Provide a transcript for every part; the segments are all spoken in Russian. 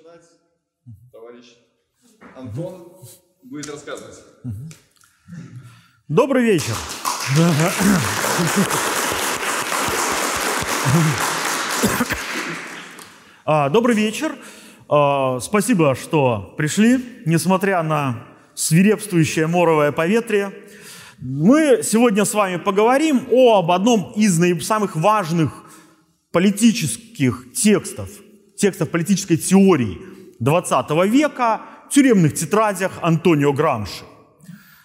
начинать. Товарищ Антон будет рассказывать. Добрый вечер. А, Добрый вечер. А, Спасибо, что пришли, несмотря на свирепствующее моровое поветрие. Мы сегодня с вами поговорим об одном из наиб- самых важных политических текстов, текстов политической теории 20 века, тюремных тетрадях Антонио Грамши.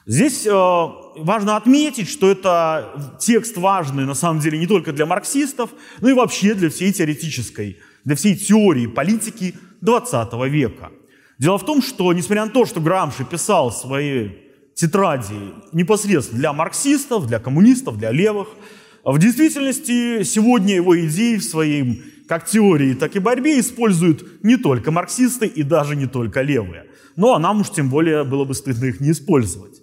Здесь э, важно отметить, что это текст важный на самом деле не только для марксистов, но и вообще для всей теоретической, для всей теории политики 20 века. Дело в том, что несмотря на то, что Грамши писал свои тетради непосредственно для марксистов, для коммунистов, для левых, в действительности сегодня его идеи в своей как теории, так и борьбе используют не только марксисты и даже не только левые. Ну а нам уж тем более было бы стыдно их не использовать.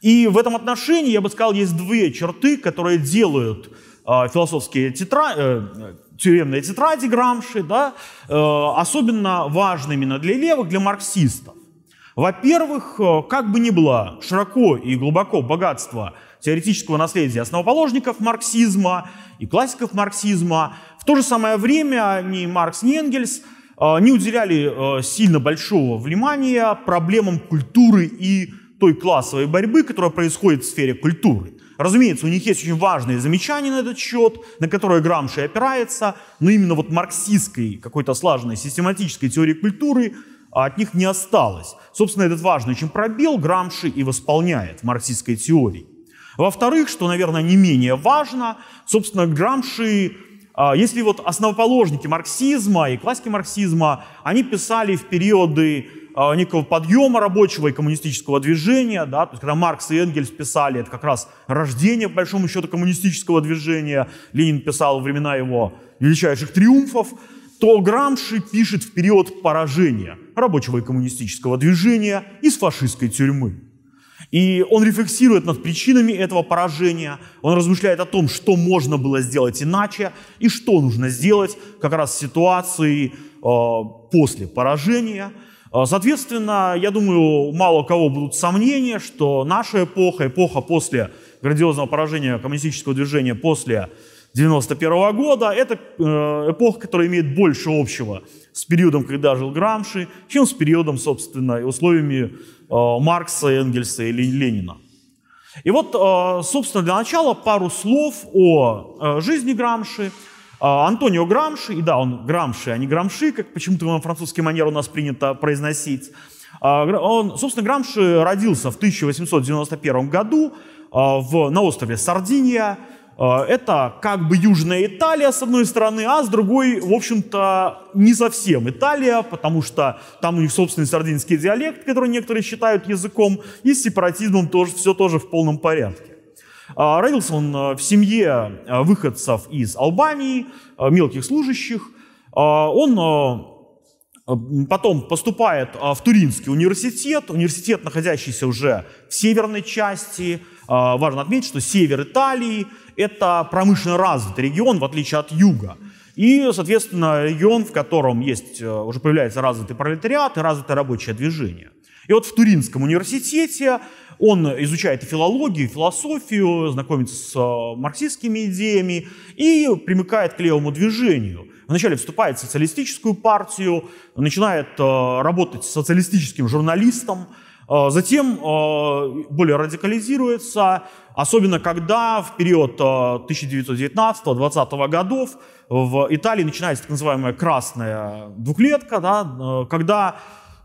И в этом отношении, я бы сказал, есть две черты, которые делают э, философские тетра... э, тюремные тетради Грамши да, э, особенно важными именно для левых, для марксистов. Во-первых, э, как бы ни было широко и глубоко богатство теоретического наследия основоположников марксизма и классиков марксизма, в то же самое время ни Маркс, ни Энгельс э, не уделяли э, сильно большого внимания проблемам культуры и той классовой борьбы, которая происходит в сфере культуры. Разумеется, у них есть очень важные замечания на этот счет, на которые Грамши опирается, но именно вот марксистской, какой-то слаженной, систематической теории культуры а от них не осталось. Собственно, этот важный очень пробел Грамши и восполняет в марксистской теории. Во-вторых, что, наверное, не менее важно, собственно, Грамши, а, если вот основоположники марксизма и классики марксизма, они писали в периоды а, некого подъема рабочего и коммунистического движения, да, то есть когда Маркс и Энгельс писали, это как раз рождение, по большому счету, коммунистического движения, Ленин писал времена его величайших триумфов, то Грамши пишет в период поражения рабочего и коммунистического движения из фашистской тюрьмы. И он рефлексирует над причинами этого поражения, он размышляет о том, что можно было сделать иначе и что нужно сделать как раз в ситуации э, после поражения. Э, Соответственно, я думаю, мало у кого будут сомнения, что наша эпоха, эпоха после грандиозного поражения коммунистического движения после 91 года, это э, эпоха, которая имеет больше общего с периодом, когда жил Грамши, чем с периодом, собственно, и условиями э, Маркса, Энгельса и Ле- Ленина. И вот, э, собственно, для начала пару слов о э, жизни Грамши. Антонио Грамши, и да, он Грамши, а не Грамши, как почему-то на французский манер у нас принято произносить. Он, собственно, Грамши родился в 1891 году в, на острове Сардиния. А, Это как бы Южная Италия с одной стороны, а с другой, в общем-то, не совсем Италия, потому что там у них собственный сардинский диалект, который некоторые считают языком, и с сепаратизмом тоже, все тоже в полном порядке. А, Родился он а, в семье выходцев из Албании, мелких служащих. Он Потом поступает в Туринский университет, университет, находящийся уже в северной части. Важно отметить, что север Италии – это промышленно развитый регион, в отличие от юга. И, соответственно, регион, в котором есть, э, уже появляется развитый пролетариат и развитое рабочее движение. И вот в Туринском университете он изучает филологию, философию, знакомится с э, марксистскими идеями и примыкает к левому движению. Вначале вступает в социалистическую партию, начинает э, работать социалистическим журналистом, затем э, более радикализируется, особенно когда в период э, 1919-20 годов в Италии начинается так называемая красная двухлетка, да, когда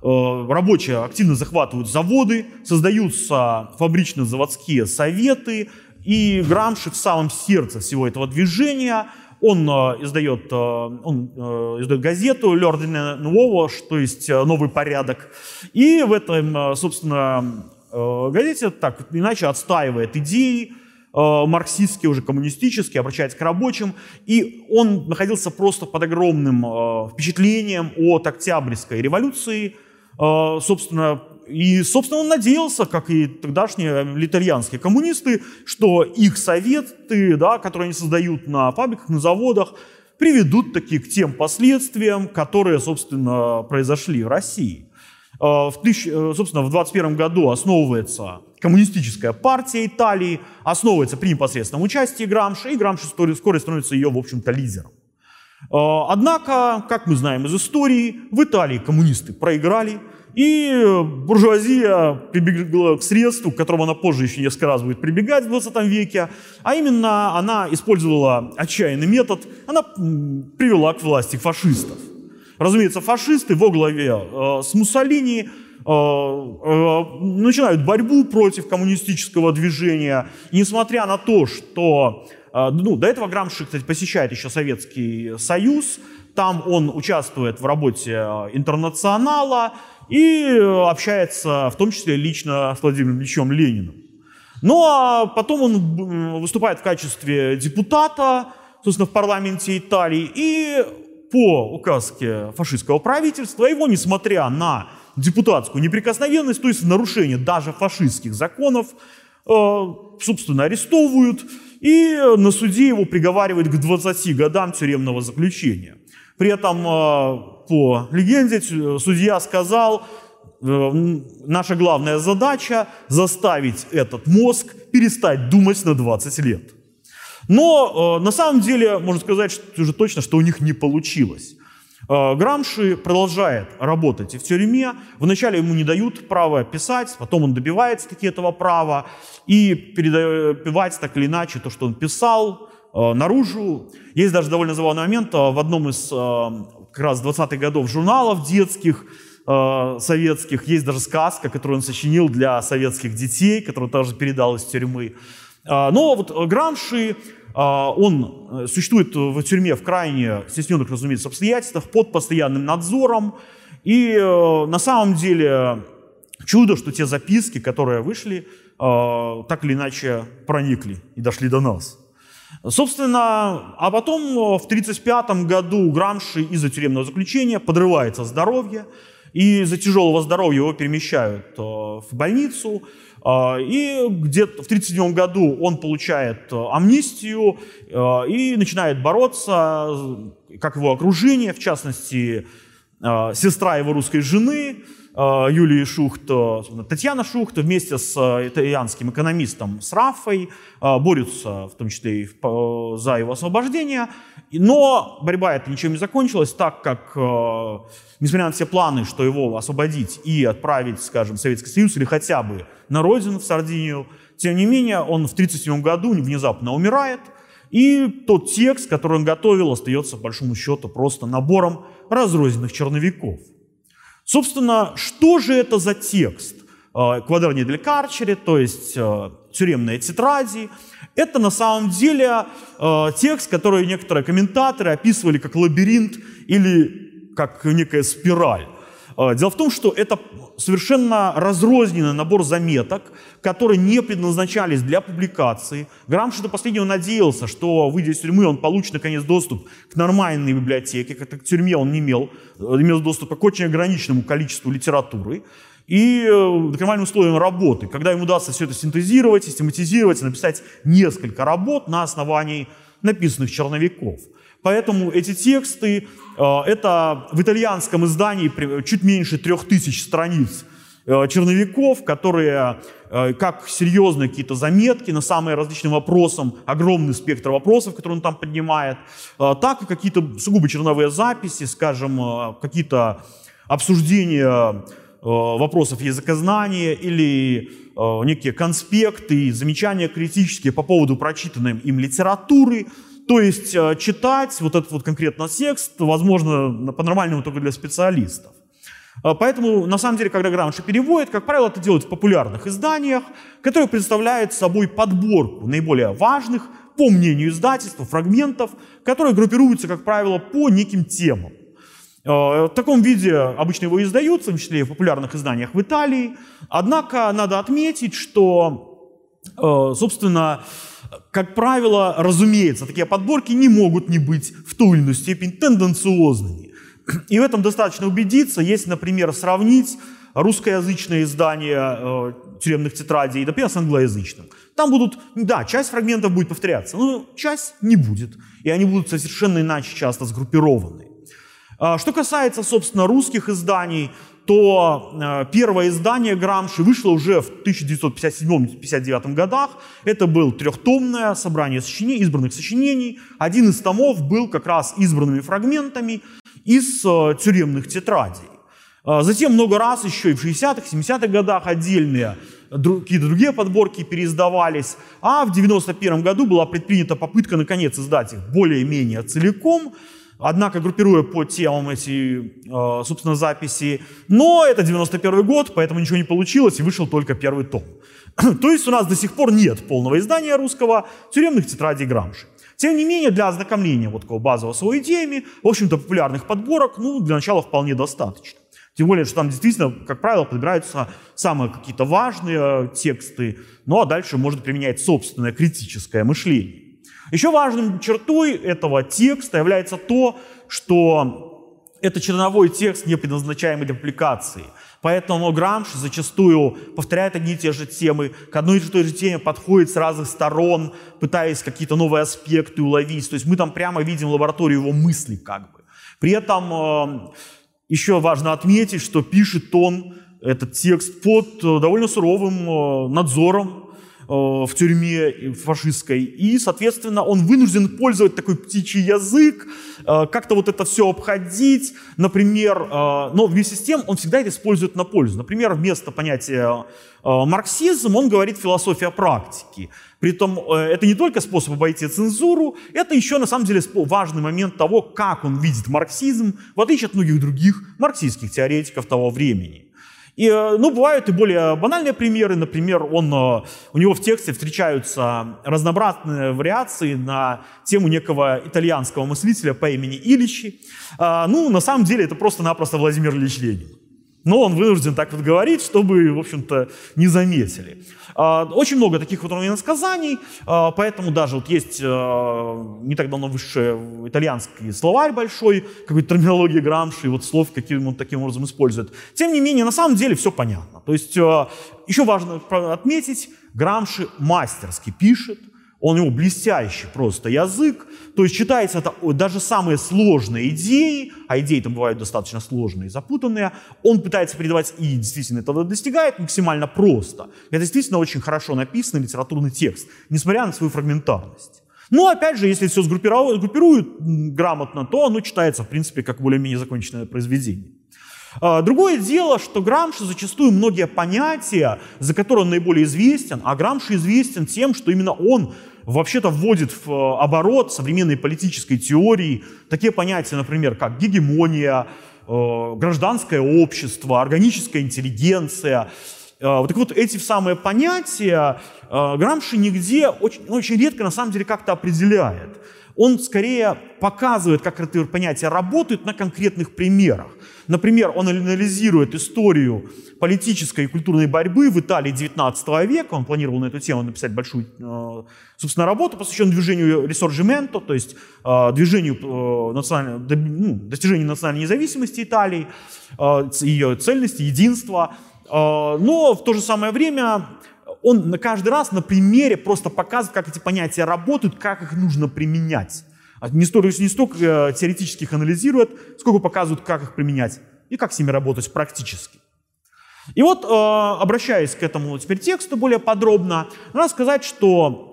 рабочие активно захватывают заводы, создаются фабрично-заводские советы, и Грамши в самом сердце всего этого движения он э, издает, э, он, э, издает газету «L'Ordine Nuovo», то есть «Новый порядок». И в этом, собственно, газете так иначе отстаивает идеи марксистские, уже коммунистические, обращается к рабочим. И он находился просто под огромным впечатлением от Октябрьской революции, собственно, и, собственно, он надеялся, как и тогдашние литарьянские коммунисты, что их советы, да, которые они создают на фабриках, на заводах, приведут таки к тем последствиям, которые, собственно, произошли в России. В, собственно, в 21 году основывается коммунистическая партия Италии, основывается при непосредственном участии Грамши, и Грамши вскоре становится ее, в общем-то, лидером. Однако, как мы знаем из истории, в Италии коммунисты проиграли, и буржуазия прибегла к средству, к которому она позже еще несколько раз будет прибегать в 20 веке, а именно она использовала отчаянный метод, она привела к власти фашистов. Разумеется, фашисты во главе э, с Муссолини э, э, начинают борьбу против коммунистического движения. И несмотря на то, что э, ну, до этого Грамши, кстати, посещает еще Советский Союз, там он участвует в работе интернационала, и общается в том числе лично с Владимиром Ильичем Лениным. Ну а потом он выступает в качестве депутата, собственно, в парламенте Италии, и по указке фашистского правительства его, несмотря на депутатскую неприкосновенность, то есть нарушение даже фашистских законов, э, собственно, арестовывают, и на суде его приговаривают к 20 годам тюремного заключения. При этом э, по легенде судья сказал, э, наша главная задача заставить этот мозг перестать думать на 20 лет. Но э, на самом деле можно сказать что, уже точно, что у них не получилось. Э, Грамши продолжает работать в тюрьме. Вначале ему не дают права писать, потом он добивается таки этого права и передавать так или иначе то, что он писал, наружу. Есть даже довольно забавный момент в одном из как раз 20-х годов журналов детских, э, советских. Есть даже сказка, которую он сочинил для советских детей, которую тоже передал из тюрьмы. Э, но вот Грамши, э, он существует в тюрьме в крайне стесненных, разумеется, обстоятельствах, под постоянным надзором. И э, на самом деле чудо, что те записки, которые вышли, э, так или иначе проникли и дошли до нас. Собственно, а потом э, в 1935 году Грамши из-за тюремного заключения подрывается здоровье, и из-за тяжелого здоровья его перемещают э, в больницу, э, и где-то в 1937 году он получает амнистию и начинает бороться, как его окружение, в частности, сестра его русской жены, Юлии Шухт, Татьяна Шухт вместе с э, итальянским экономистом с Рафой э, борются, в том числе и за его освобождение. Но борьба эта ничем не закончилась, так как, несмотря на все планы, что его освободить и отправить, скажем, в Советский Союз или хотя бы на родину, в Сардинию, тем не менее, он в 1937 году внезапно умирает, и тот текст, который он готовил, остается, по большому счету, просто набором разрозненных черновиков. Собственно, что же это за текст? А, Квадрани для карчери, то есть а, тюремные тетради. Это на самом деле а, текст, который некоторые комментаторы описывали как лабиринт или как некая спираль. Дело в том, что это совершенно разрозненный набор заметок, которые не предназначались для публикации. Грамши до последнего надеялся, что, выйдя из тюрьмы, он получит, наконец, доступ к нормальной библиотеке, как к тюрьме он не имел, э, имел доступ к очень ограниченному количеству литературы и э, нормальным условиям работы. Когда ему удастся все это синтезировать, систематизировать, написать несколько работ на основании написанных черновиков. Поэтому эти тексты, э, это в итальянском издании чуть меньше трех тысяч страниц Э, черновиков, которые э, как серьезные какие-то заметки на самые различные вопросы, огромный спектр вопросов, которые он там поднимает, так и какие-то сугубо черновые записи, скажем, какие-то обсуждения вопросов языкознания или некие конспекты, замечания критические по поводу прочитанной им литературы. То есть читать вот этот вот конкретно текст, возможно, по-нормальному только для специалистов. А, поэтому, на самом деле, когда Грамши переводит, как правило, это делают в популярных изданиях, которые представляют собой подборку наиболее важных, по мнению издательства, фрагментов, которые группируются, как правило, по неким темам. А, в таком виде обычно его издают, в том числе и в популярных изданиях в Италии. Однако надо отметить, что, собственно, как правило, разумеется, такие подборки не могут не быть в той или иной степени тенденциозными. И в этом достаточно убедиться, если, например, сравнить русскоязычное издание э, тюремных тетрадей, например, с англоязычным. Там будут, да, часть фрагментов будет повторяться, но часть не будет. И они будут совершенно иначе часто сгруппированы. А, что касается, собственно, русских изданий, то э, первое издание Грамши вышло уже в 1957-59 годах. Это было трехтомное собрание сочинений, избранных сочинений. Один из томов был как раз избранными фрагментами из э, тюремных тетрадей. А, затем много раз еще и в 60-х, 70-х годах отдельные какие-то другие подборки переиздавались. А в 91 году была предпринята попытка наконец издать их более-менее целиком. Однако группируя по темам эти, а, собственно, записи. Но это 91 год, поэтому ничего не получилось, и вышел только первый том. То есть у нас до сих пор нет полного издания русского тюремных тетрадей Грамши. Тем не менее, для ознакомления вот такого базового с его идеями, в общем-то, популярных подборок, ну, для начала вполне достаточно. Тем более, что там действительно, как правило, подбираются самые какие-то важные тексты, ну а дальше можно применять собственное критическое мышление. Еще важным чертой этого текста является то, что это черновой текст, не предназначаемый для публикации. Поэтому Грамш зачастую повторяет одни и те же темы, к одной и той же теме подходит с разных сторон, пытаясь какие-то новые аспекты уловить. То есть мы там прямо видим лабораторию его мысли как бы. При этом э, еще важно отметить, что пишет он этот текст под э, довольно суровым э, надзором в тюрьме фашистской. И, соответственно, он вынужден пользовать такой птичий язык, как-то вот это все обходить. Например, но вместе с тем он всегда это использует на пользу. Например, вместо понятия марксизм он говорит философия практики. Притом э, это не только способ обойти цензуру, это еще на самом деле важный момент того, как он видит марксизм, в отличие от многих других марксистских теоретиков того времени. И, э, ну, бывают и более банальные примеры. Например, он, э, у него в тексте встречаются разнообразные вариации на тему некого итальянского мыслителя по имени Ильичи. Ну, на самом деле, это просто-напросто Владимир Ильич Ленин. Но он вынужден так вот говорить, чтобы, в общем-то, не заметили. А, очень много таких вот иносказаний, а, поэтому даже вот есть а, не так давно высший итальянский словарь большой, какой-то терминология Грамши, вот слов каким он таким образом использует. Тем не менее, на самом деле все понятно. То есть еще важно отметить, Грамши мастерски пишет, он его блестящий просто язык, то есть читается это даже самые сложные идеи, а идеи там бывают достаточно сложные и запутанные, он пытается передавать и действительно этого достигает максимально просто. Это действительно очень хорошо написанный литературный текст, несмотря на свою фрагментарность. Но опять же, если все сгруппируют грамотно, то оно читается, в принципе, как более-менее законченное произведение. А, другое дело, что Грамши зачастую многие понятия, за которые он наиболее известен, а Грамши известен тем, что именно он вообще-то вводит в э, оборот современной политической теории такие понятия, например, как гегемония, э, гражданское общество, органическая интеллигенция. Э, вот так вот эти самые понятия Грамши нигде, очень, очень редко на самом деле как-то определяет он скорее показывает, как эти понятия работают на конкретных примерах. Например, он анализирует историю политической и культурной борьбы в Италии XIX века. Он планировал на эту тему написать большую, э, собственно, работу, посвященную движению ресорджименто, то есть э, движению э, ну, достижению национальной независимости Италии, ее цельности, единства. Но в то же самое время он на каждый раз на примере просто показывает, как эти понятия работают, как их нужно применять. А не столько, не столько э, теоретически их анализирует, сколько показывают, как их применять и как с ними работать практически. И вот, э, обращаясь к этому теперь тексту более подробно, надо сказать, что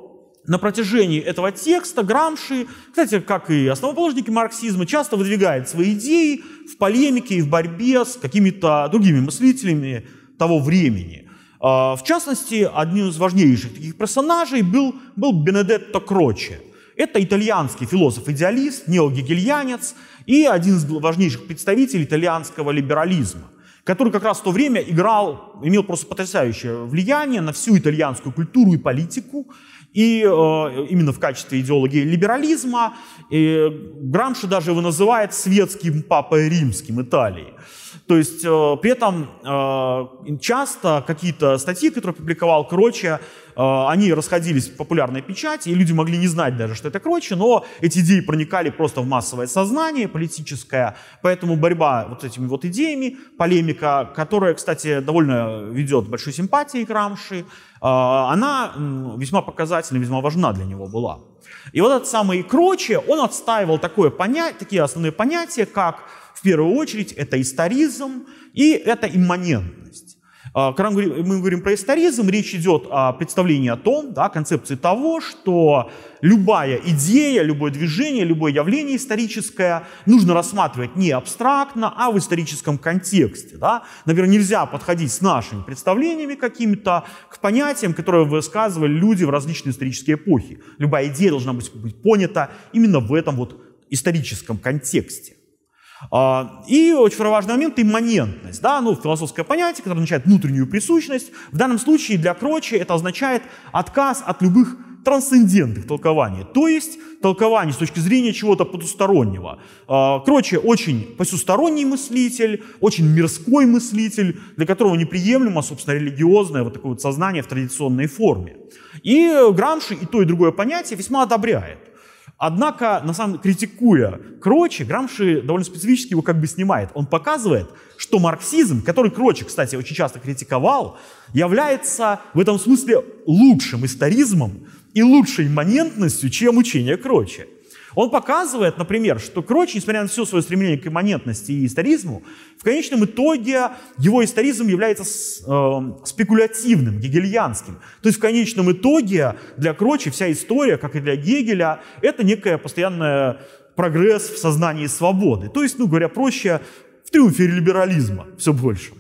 на протяжении этого текста Грамши, кстати, как и основоположники марксизма, часто выдвигает свои идеи в полемике и в борьбе с какими-то другими мыслителями того времени. А, в частности, одним из важнейших таких персонажей был, был Бенедетто Кроче. Это итальянский философ-идеалист, неогегельянец и один из важнейших представителей итальянского либерализма, который как раз в то время играл, имел просто потрясающее влияние на всю итальянскую культуру и политику, и э, именно в качестве идеологии либерализма. И Грамши даже его называет светским папой римским Италии. То есть э, при этом э, часто какие-то статьи, которые публиковал Кроче, э, они расходились в популярной печати, и люди могли не знать даже, что это Кроче, но эти идеи проникали просто в массовое сознание политическое, поэтому борьба вот этими вот идеями, полемика, которая, кстати, довольно ведет большой симпатии к Рамши, она весьма показательна, весьма важна для него была. И вот этот самый Кроче, он отстаивал такое понятие, такие основные понятия, как в первую очередь это историзм и это имманентность. А, когда мы говорим про историзм, речь идет о представлении о том, да, концепции того, что любая идея, любое движение, любое явление историческое нужно рассматривать не абстрактно, а в историческом контексте. Да. Например, нельзя подходить с нашими представлениями какими-то к понятиям, которые высказывали люди в различные исторические эпохи. Любая идея должна быть, быть понята именно в этом вот историческом контексте. А, и очень важный момент – имманентность. Да? Ну, философское понятие, которое означает внутреннюю присущность. В данном случае для Крочи это означает отказ от любых трансцендентных толкований, то есть толкований с точки зрения чего-то потустороннего. А, Кроче очень посусторонний мыслитель, очень мирской мыслитель, для которого неприемлемо, собственно, религиозное вот такое вот сознание в традиционной форме. И Грамши и то, и другое понятие весьма одобряет. Однако, на самом деле, критикуя Крочи, Грамши довольно специфически его как бы снимает. Он показывает, что марксизм, который Крочи, кстати, очень часто критиковал, является в этом смысле лучшим историзмом и лучшей имманентностью, чем учение Крочи. Он показывает, например, что Кроч, несмотря на все свое стремление к имманентности и историзму, в конечном итоге его историзм является э, спекулятивным, гегельянским. То есть в конечном итоге для Крочи вся история, как и для Гегеля, это некая постоянная прогресс в сознании свободы. То есть, ну говоря проще, в триумфе либерализма все больше.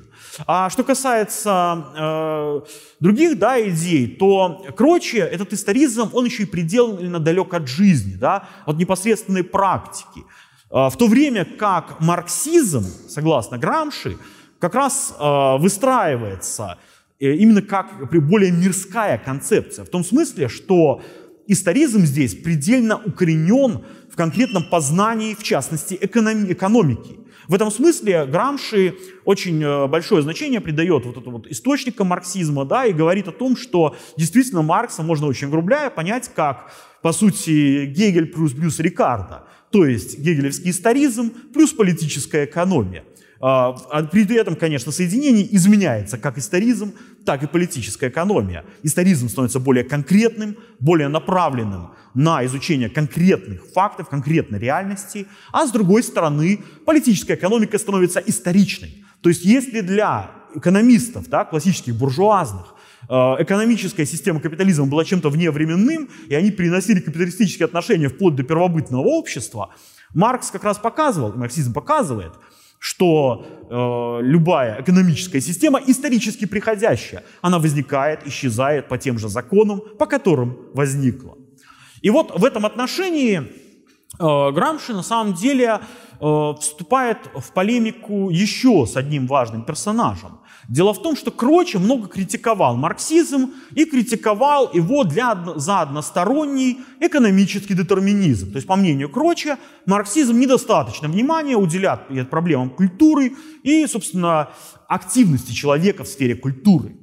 А что касается э, других да, идей, то Кроче, этот историзм, он еще и предельно далек от жизни, да, от непосредственной практики. Э, в то время как марксизм, согласно Грамши, как раз э, выстраивается э, именно как более мирская концепция, в том смысле, что историзм здесь предельно укоренен в конкретном познании, в частности, экономи- экономики. В этом смысле Грамши очень э, большое значение придает вот этому вот источникам марксизма, да, и говорит о том, что действительно Маркса можно очень грубляя понять как, по сути, Гегель плюс плюс Рикардо, то есть гегелевский историзм плюс политическая экономия. А, а при этом, конечно, соединение изменяется как историзм, так и политическая экономия. Историзм становится более конкретным, более направленным на изучение конкретных фактов, конкретной реальности, а с другой стороны политическая экономика становится историчной. То есть если для экономистов, да, классических буржуазных, э, экономическая система капитализма была чем-то вневременным, и они переносили капиталистические отношения вплоть до первобытного общества, Маркс как раз показывал, марксизм показывает, что э, любая экономическая система исторически приходящая. Она возникает, исчезает по тем же законам, по которым возникла. И вот в этом отношении э, Грамши на самом деле э, вступает в полемику еще с одним важным персонажем. Дело в том, что Кроче много критиковал марксизм и критиковал его для, за односторонний экономический детерминизм. То есть, по мнению Кроче, марксизм недостаточно внимания уделяет проблемам культуры и, собственно, активности человека в сфере культуры.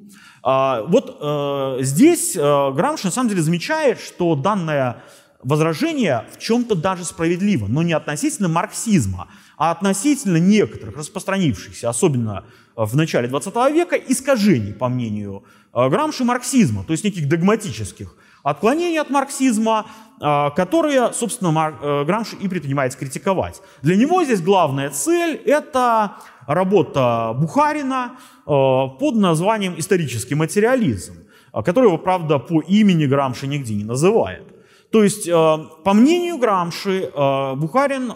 А, вот э, здесь э, Грамш на самом деле замечает, что данное возражение в чем-то даже справедливо, но не относительно марксизма, а относительно некоторых распространившихся, особенно в начале 20 века, искажений, по мнению э, Грамши, марксизма, то есть неких догматических отклонений от марксизма, которые, собственно, Грамши и предпринимается критиковать. Для него здесь главная цель – это работа Бухарина э, под названием «Исторический материализм», э, которого, правда, по имени Грамши нигде не называет. То есть, э, по мнению Грамши, Бухарин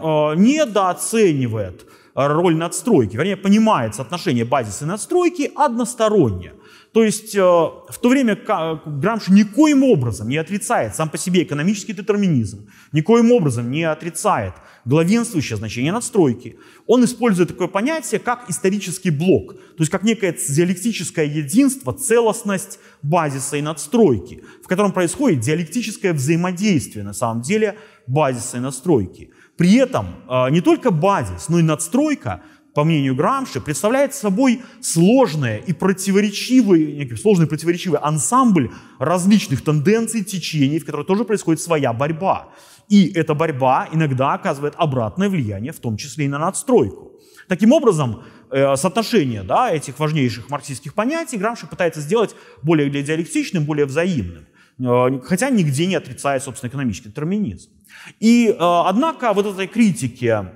недооценивает роль надстройки, вернее, понимает соотношение базиса и надстройки односторонне. То есть в то время Грамши никоим образом не отрицает сам по себе экономический детерминизм, никоим образом не отрицает главенствующее значение надстройки. Он использует такое понятие, как исторический блок, то есть как некое диалектическое единство, целостность базиса и надстройки, в котором происходит диалектическое взаимодействие, на самом деле, базиса и надстройки. При этом э, не только базис, но и надстройка по мнению Грамши, представляет собой сложное и противоречивый, сложный и противоречивый ансамбль различных тенденций, течений, в которых тоже происходит своя борьба. И эта борьба иногда оказывает обратное влияние, в том числе и на надстройку. Таким образом, э, соотношение да, этих важнейших марксистских понятий Грамши пытается сделать более диалектичным, более взаимным. Э, хотя нигде не отрицает, собственно, экономический детерминизм. И, э, однако, вот этой критике,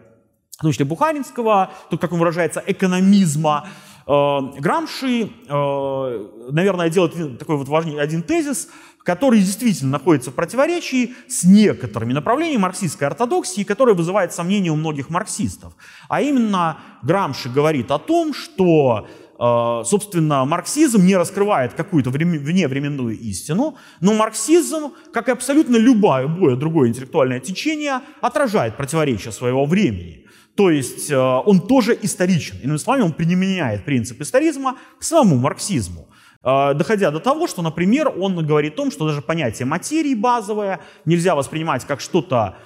в том числе Бухаринского, то, как он выражается, экономизма, э, Грамши, наверное, делает такой вот важный один тезис, который действительно находится в противоречии с некоторыми направлениями марксистской ортодоксии, которые вызывают сомнения у многих марксистов. А именно Грамши говорит о том, что Э, собственно, марксизм не раскрывает какую-то вневременную истину, но марксизм, как и абсолютно любое, любое другое интеллектуальное течение, отражает противоречия своего времени. То есть э, он тоже историчен. Иными словами, он применяет принцип историзма к самому марксизму. Э, доходя до того, что, например, он говорит о том, что даже понятие материи базовое нельзя воспринимать как что-то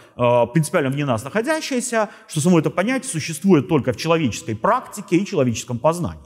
принципиально вне нас находящееся, что само это понятие существует только в человеческой практике и человеческом познании.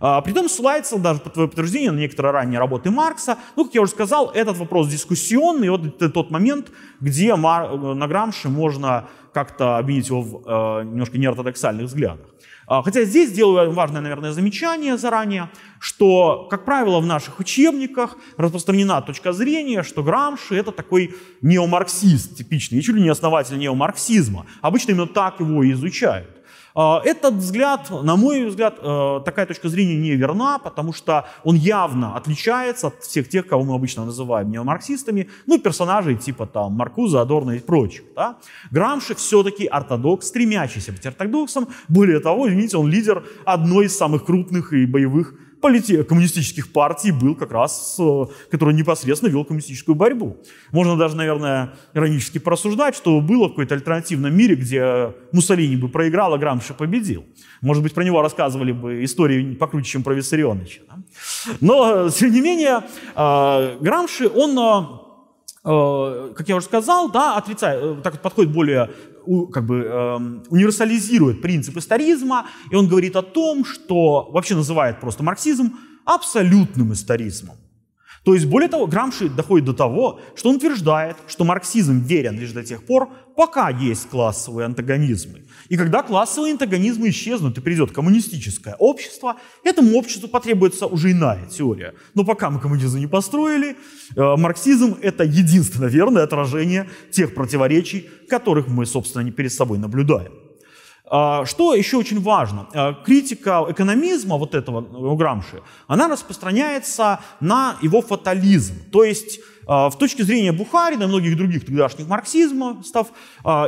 А, притом ссылается даже по твоему подтверждению на некоторые ранние работы Маркса. Ну, как я уже сказал, этот вопрос дискуссионный. Вот это тот момент, где Мар... на Грамши можно как-то обвинить его в э, немножко неортодоксальных взглядах. А, хотя здесь делаю важное, наверное, замечание заранее, что, как правило, в наших учебниках распространена точка зрения, что Грамши — это такой неомарксист типичный, чуть ли не основатель неомарксизма. Обычно именно так его и изучают. А, этот взгляд, на мой взгляд, э, такая точка зрения не верна, потому что он явно отличается от всех тех, кого мы обычно называем неомарксистами, ну, персонажей типа там Маркуза, Адорна и прочих. Да? Грамши все-таки ортодокс, стремящийся быть ортодоксом. Более того, извините, он лидер одной из самых крупных и боевых полити- коммунистических партий был как раз, э, который непосредственно вел коммунистическую борьбу. Можно даже, наверное, иронически порассуждать, что было в какой-то альтернативном мире, где Муссолини бы проиграл, а Грамши победил. Может быть, про него рассказывали бы истории покруче, чем про Виссарионовича. Да? Но, тем не менее, э, Грамши, он э, как я уже сказал, да, отрицает, так вот подходит более как бы э, универсализирует принцип историзма, и он говорит о том, что вообще называет просто марксизм абсолютным историзмом. То есть, более того, Грамши доходит до того, что он утверждает, что марксизм верен лишь до тех пор, пока есть классовые антагонизмы. И когда классовые антагонизмы исчезнут и придет коммунистическое общество, этому обществу потребуется уже иная теория. Но пока мы коммунизм не построили, э, марксизм — это единственное верное отражение тех противоречий, которых мы, собственно, перед собой наблюдаем. А, что еще очень важно? А, критика экономизма вот этого у Грамши, она распространяется на его фатализм. То есть в точке зрения Бухарина и многих других тогдашних марксизмов,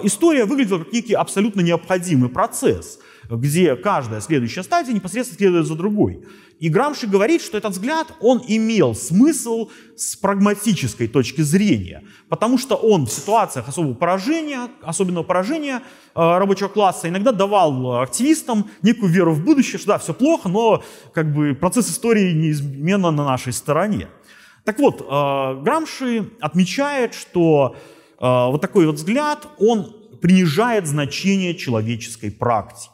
история выглядела как некий абсолютно необходимый процесс, где каждая следующая стадия непосредственно следует за другой. И Грамши говорит, что этот взгляд, он имел смысл с прагматической точки зрения, потому что он в ситуациях особого поражения, особенного поражения э, рабочего класса иногда давал активистам некую веру в будущее, что да, все плохо, но как бы процесс истории неизменно на нашей стороне. Так вот, э, Грамши отмечает, что э, вот такой вот взгляд, он принижает значение человеческой практики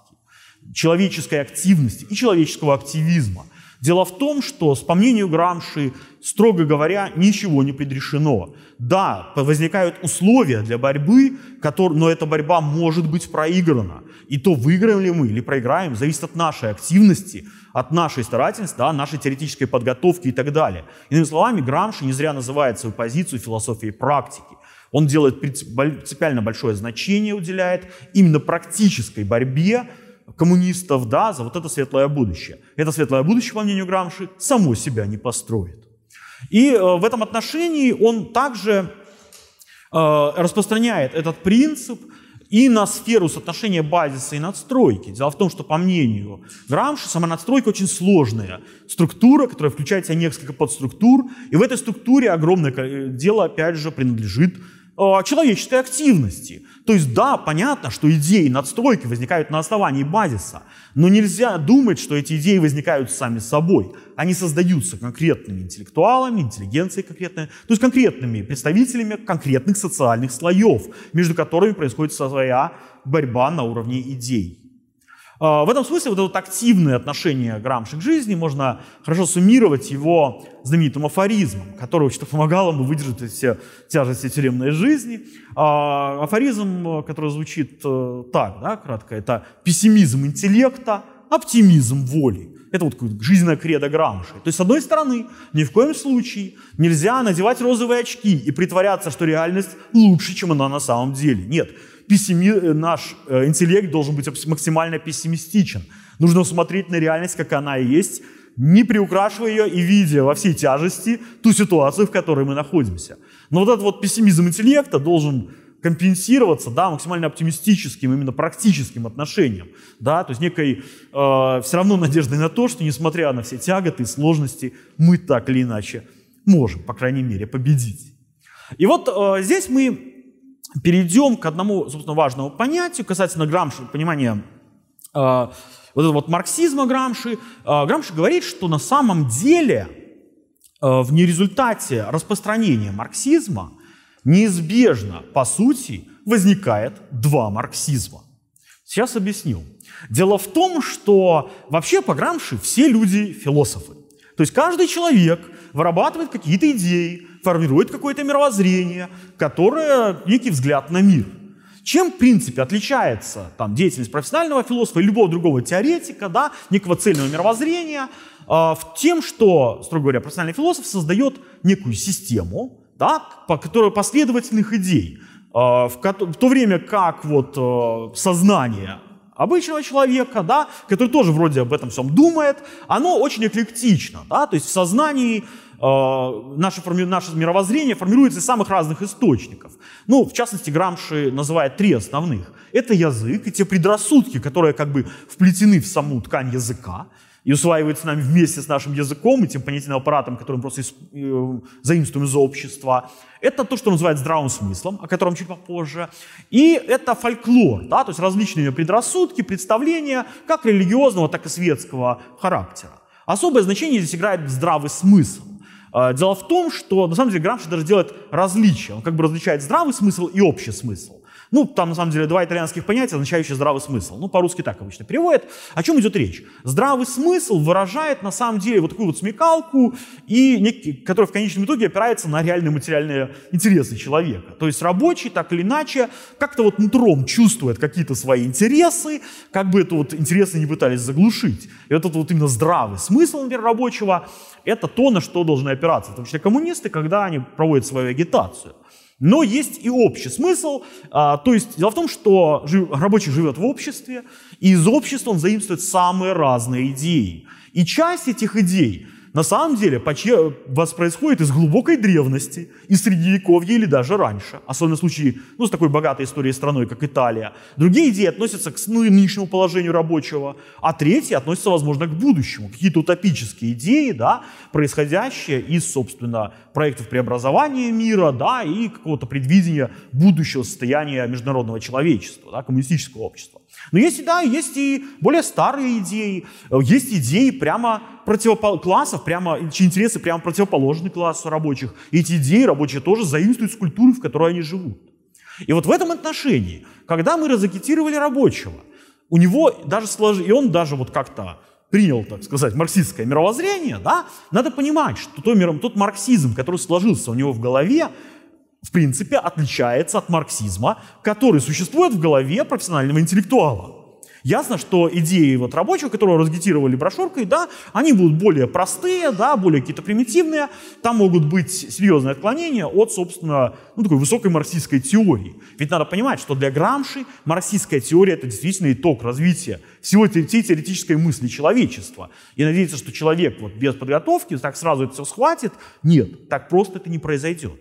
человеческой активности и человеческого активизма. Дело в том, что, по мнению Грамши, строго говоря, ничего не предрешено. Да, возникают условия для борьбы, которые, но эта борьба может быть проиграна. И то, выиграем ли мы или проиграем, зависит от нашей активности, от нашей старательности, да, нашей теоретической подготовки и так далее. Иными словами, Грамши не зря называет свою позицию философией практики. Он делает принципиально большое значение, уделяет именно практической борьбе, коммунистов, да, за вот это светлое будущее. Это светлое будущее, по мнению Грамши, само себя не построит. И э, в этом отношении он также э, распространяет этот принцип и на сферу соотношения базиса и надстройки. Дело в том, что, по мнению Грамши, сама надстройка очень сложная структура, которая включает в себя несколько подструктур, и в этой структуре огромное дело, опять же, принадлежит человеческой активности. То есть да, понятно, что идеи надстройки возникают на основании базиса, но нельзя думать, что эти идеи возникают сами собой. Они создаются конкретными интеллектуалами, интеллигенцией конкретной, то есть конкретными представителями конкретных социальных слоев, между которыми происходит своя борьба на уровне идей. А, в этом смысле вот это вот активное отношение Грамши к жизни можно хорошо суммировать его знаменитым афоризмом, который что помогал ему выдержать все тяжести тюремной жизни. А, афоризм, который звучит э, так, да, кратко, это пессимизм интеллекта, оптимизм воли. Это вот жизненная кредо Грамши. То есть, с одной стороны, ни в коем случае нельзя надевать розовые очки и притворяться, что реальность лучше, чем она на самом деле. Нет, пессими... Э, наш э, интеллект должен быть максимально пессимистичен. Нужно смотреть на реальность, как она и есть, не приукрашивая ее и видя во всей тяжести ту ситуацию, в которой мы находимся. Но вот этот вот пессимизм интеллекта должен компенсироваться да, максимально оптимистическим, именно практическим отношением. Да, то есть некой э, все равно надеждой на то, что несмотря на все тяготы и сложности, мы так или иначе можем, по крайней мере, победить. И вот э, здесь мы перейдем к одному, собственно, важному понятию касательно Грамши, понимания э, вот этого вот марксизма Грамши. Э, Грамши говорит, что на самом деле э, в нерезультате распространения марксизма неизбежно, по сути, возникает два марксизма. Сейчас объясню. Дело в том, что вообще по Грамши все люди философы. То есть каждый человек вырабатывает какие-то идеи, формирует какое-то мировоззрение, которое некий взгляд на мир. Чем, в принципе, отличается там, деятельность профессионального философа и любого другого теоретика, да, некого цельного мировоззрения, э, в тем, что, строго говоря, профессиональный философ создает некую систему, да, по которой последовательных идей, э, в, в то время как вот, э, сознание обычного человека, да, который тоже вроде об этом всем думает, оно очень эклектично. Да, то есть в сознании наше, наше мировоззрение формируется из самых разных источников. Ну, в частности, Грамши называет три основных. Это язык и те предрассудки, которые как бы вплетены в саму ткань языка и усваиваются нами вместе с нашим языком и тем понятийным аппаратом, который мы просто э, заимствуем из общества. Это то, что называют здравым смыслом, о котором чуть попозже. И это фольклор, да, то есть различные предрассудки, представления, как религиозного, так и светского характера. Особое значение здесь играет здравый смысл. Э, дело в том, что на самом деле Грамши даже делает различия. Он как бы различает здравый смысл и общий смысл. Ну, там на самом деле два итальянских понятия, означающие здравый смысл. Ну, по-русски так обычно переводят. О чем идет речь? Здравый смысл выражает на самом деле вот такую вот смекалку, и некий, которая в конечном итоге опирается на реальные материальные интересы человека. То есть рабочий так или иначе как-то вот нутром чувствует какие-то свои интересы, как бы это вот интересы не пытались заглушить. И этот вот именно здравый смысл, например, рабочего, это то, на что должны опираться, в том числе коммунисты, когда они проводят свою агитацию. Но есть и общий смысл. А, то есть дело в том, что рабочий живет в обществе, и из общества он заимствует самые разные идеи. И часть этих идей на самом деле воспроисходит из глубокой древности, из средневековья или даже раньше, особенно в случае ну, с такой богатой историей страной, как Италия. Другие идеи относятся к ну, нынешнему положению рабочего, а третьи относятся, возможно, к будущему. Какие-то утопические идеи, да, происходящие из, собственно, проектов преобразования мира да, и какого-то предвидения будущего состояния международного человечества, да, коммунистического общества. Но есть, да, есть и более старые идеи, есть идеи прямо противопол... классов, прямо, чьи интересы прямо противоположны классу рабочих. И эти идеи рабочие тоже заимствуют с культуры, в которой они живут. И вот в этом отношении, когда мы разагитировали рабочего, у него даже слож... и он даже вот как-то принял, так сказать, марксистское мировоззрение, да, надо понимать, что тот, тот марксизм, который сложился у него в голове, в принципе, отличается от марксизма, который существует в голове профессионального интеллектуала. Ясно, что идеи вот рабочих, которые разгитировали брошюркой, да, они будут более простые, да, более какие-то примитивные. Там могут быть серьезные отклонения от, собственно, ну, такой высокой марксистской теории. Ведь надо понимать, что для Грамши марксистская теория – это действительно итог развития всего всей теоретической мысли человечества. И надеяться, что человек вот без подготовки так сразу это все схватит – нет, так просто это не произойдет.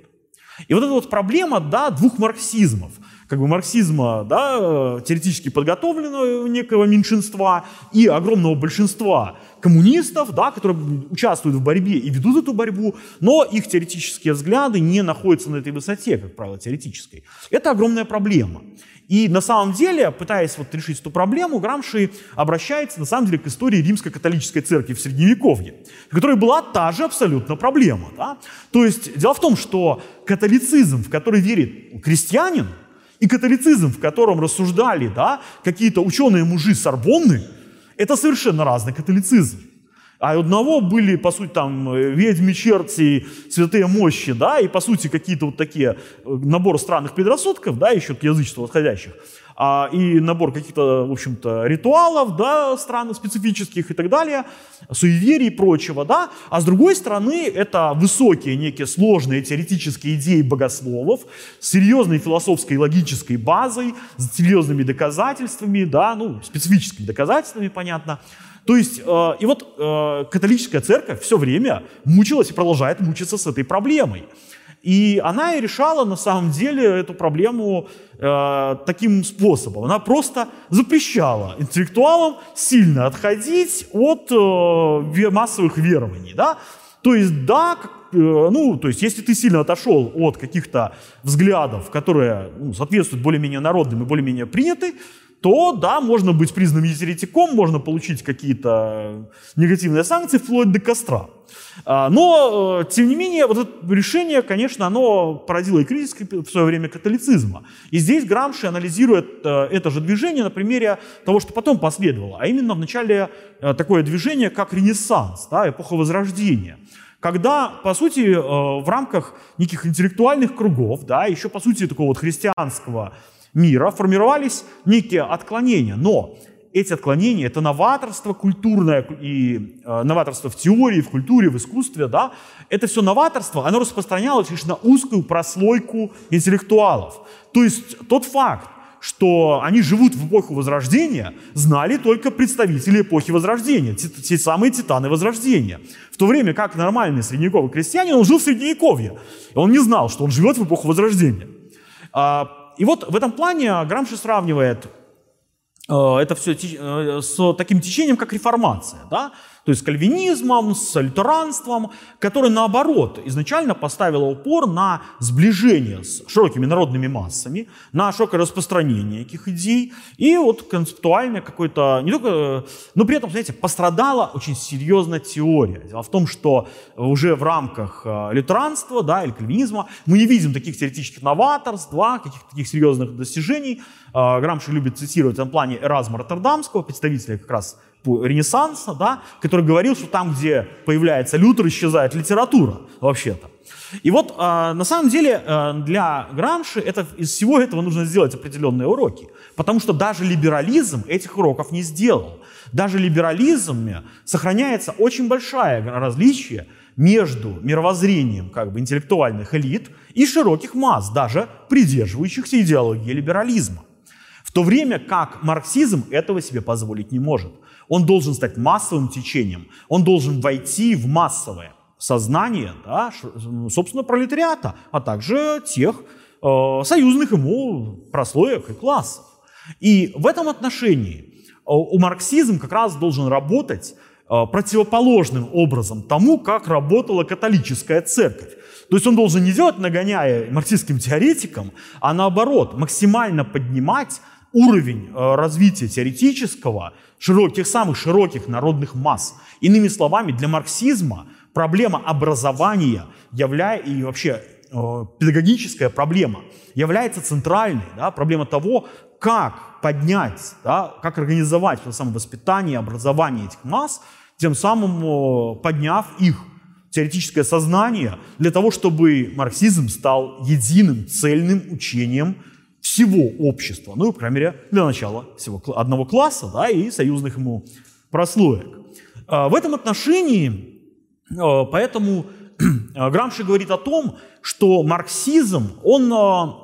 И вот эта вот проблема да, двух марксизмов, как бы марксизма да, теоретически подготовленного некого меньшинства и огромного большинства коммунистов, да, которые участвуют в борьбе и ведут эту борьбу, но их теоретические взгляды не находятся на этой высоте, как правило, теоретической. Это огромная проблема. И на самом деле, пытаясь вот решить эту проблему, Грамши обращается на самом деле к истории римской католической церкви в Средневековье, в которой была та же абсолютно проблема. Да? То есть дело в том, что католицизм, в который верит крестьянин, и католицизм, в котором рассуждали да, какие-то ученые-мужи Сорбонны, это совершенно разный католицизм. А у одного были, по сути, там ведьми, черти, святые мощи, да, и, по сути, какие-то вот такие э, набор странных предрассудков, да, еще к язычеству восходящих а, и набор каких-то, в общем-то, ритуалов, да, стран специфических и так далее, суеверий и прочего, да, а с другой стороны, это высокие некие сложные теоретические идеи богословов с серьезной философской и логической базой, с серьезными доказательствами, да, ну, специфическими доказательствами, понятно, то есть, э, и вот э, католическая церковь все время мучилась и продолжает мучиться с этой проблемой. И она и решала на самом деле эту проблему э, таким способом. Она просто запрещала интеллектуалам сильно отходить от э, массовых верований. Да? То есть, да, э, ну, то есть, если ты сильно отошел от каких-то взглядов, которые ну, соответствуют более-менее народным и более-менее приняты, то да, можно быть признанным еретиком, можно получить какие-то негативные санкции вплоть до костра. А, но, э, тем не менее, вот это решение, конечно, оно породило и кризис в свое время католицизма. И здесь Грамши анализирует э, это же движение на примере того, что потом последовало, а именно в начале э, такое движение, как Ренессанс, да, эпоха Возрождения когда, по сути, в рамках неких интеллектуальных кругов, да, еще, по сути, такого вот христианского мира формировались некие отклонения. Но эти отклонения, это новаторство культурное и э, новаторство в теории, в культуре, в искусстве, да, это все новаторство, оно распространялось лишь на узкую прослойку интеллектуалов. То есть тот факт, что они живут в эпоху Возрождения, знали только представители эпохи Возрождения, те, те самые титаны Возрождения. В то время как нормальный средневековый крестьянин, он жил в Средневековье, и он не знал, что он живет в эпоху Возрождения. И вот в этом плане Грамши сравнивает Э, это все э, с таким течением, как реформация, да? То есть с кальвинизмом, с лютеранством, которое, наоборот, изначально поставило упор на сближение с широкими народными массами, на широкое распространение этих идей, и вот концептуальное какое-то, не только, но при этом, знаете, пострадала очень серьезно теория. Дело в том, что уже в рамках э, лютеранства да, или кальвинизма мы не видим таких теоретических новаторств, да, каких-то таких серьезных достижений. Грамши любит цитировать в этом плане Эразма Роттердамского, представителя как раз Ренессанса, да, который говорил, что там, где появляется Лютер, исчезает литература вообще-то. И вот э, на самом деле э, для Грамши это, из всего этого нужно сделать определенные уроки, потому что даже либерализм этих уроков не сделал. Даже либерализм сохраняется очень большое различие между мировоззрением как бы, интеллектуальных элит и широких масс, даже придерживающихся идеологии либерализма. В то время как марксизм этого себе позволить не может. Он должен стать массовым течением, он должен войти в массовое сознание, да, собственно, пролетариата, а также тех э, союзных ему прослоек и классов. И в этом отношении э, у марксизм как раз должен работать э, противоположным образом тому, как работала католическая церковь. То есть он должен не делать, нагоняя марксистским теоретикам, а наоборот, максимально поднимать уровень э, развития теоретического широких, самых широких народных масс. Иными словами, для марксизма проблема образования явля... и вообще э, педагогическая проблема является центральной. Да, проблема того, как поднять, да, как организовать это самое воспитание, образование этих масс, тем самым э, подняв их теоретическое сознание для того, чтобы марксизм стал единым цельным учением всего общества, ну, по крайней мере, для начала всего одного класса, да, и союзных ему прослоек. А, в этом отношении, а, поэтому Грамши говорит о том, что марксизм, он а,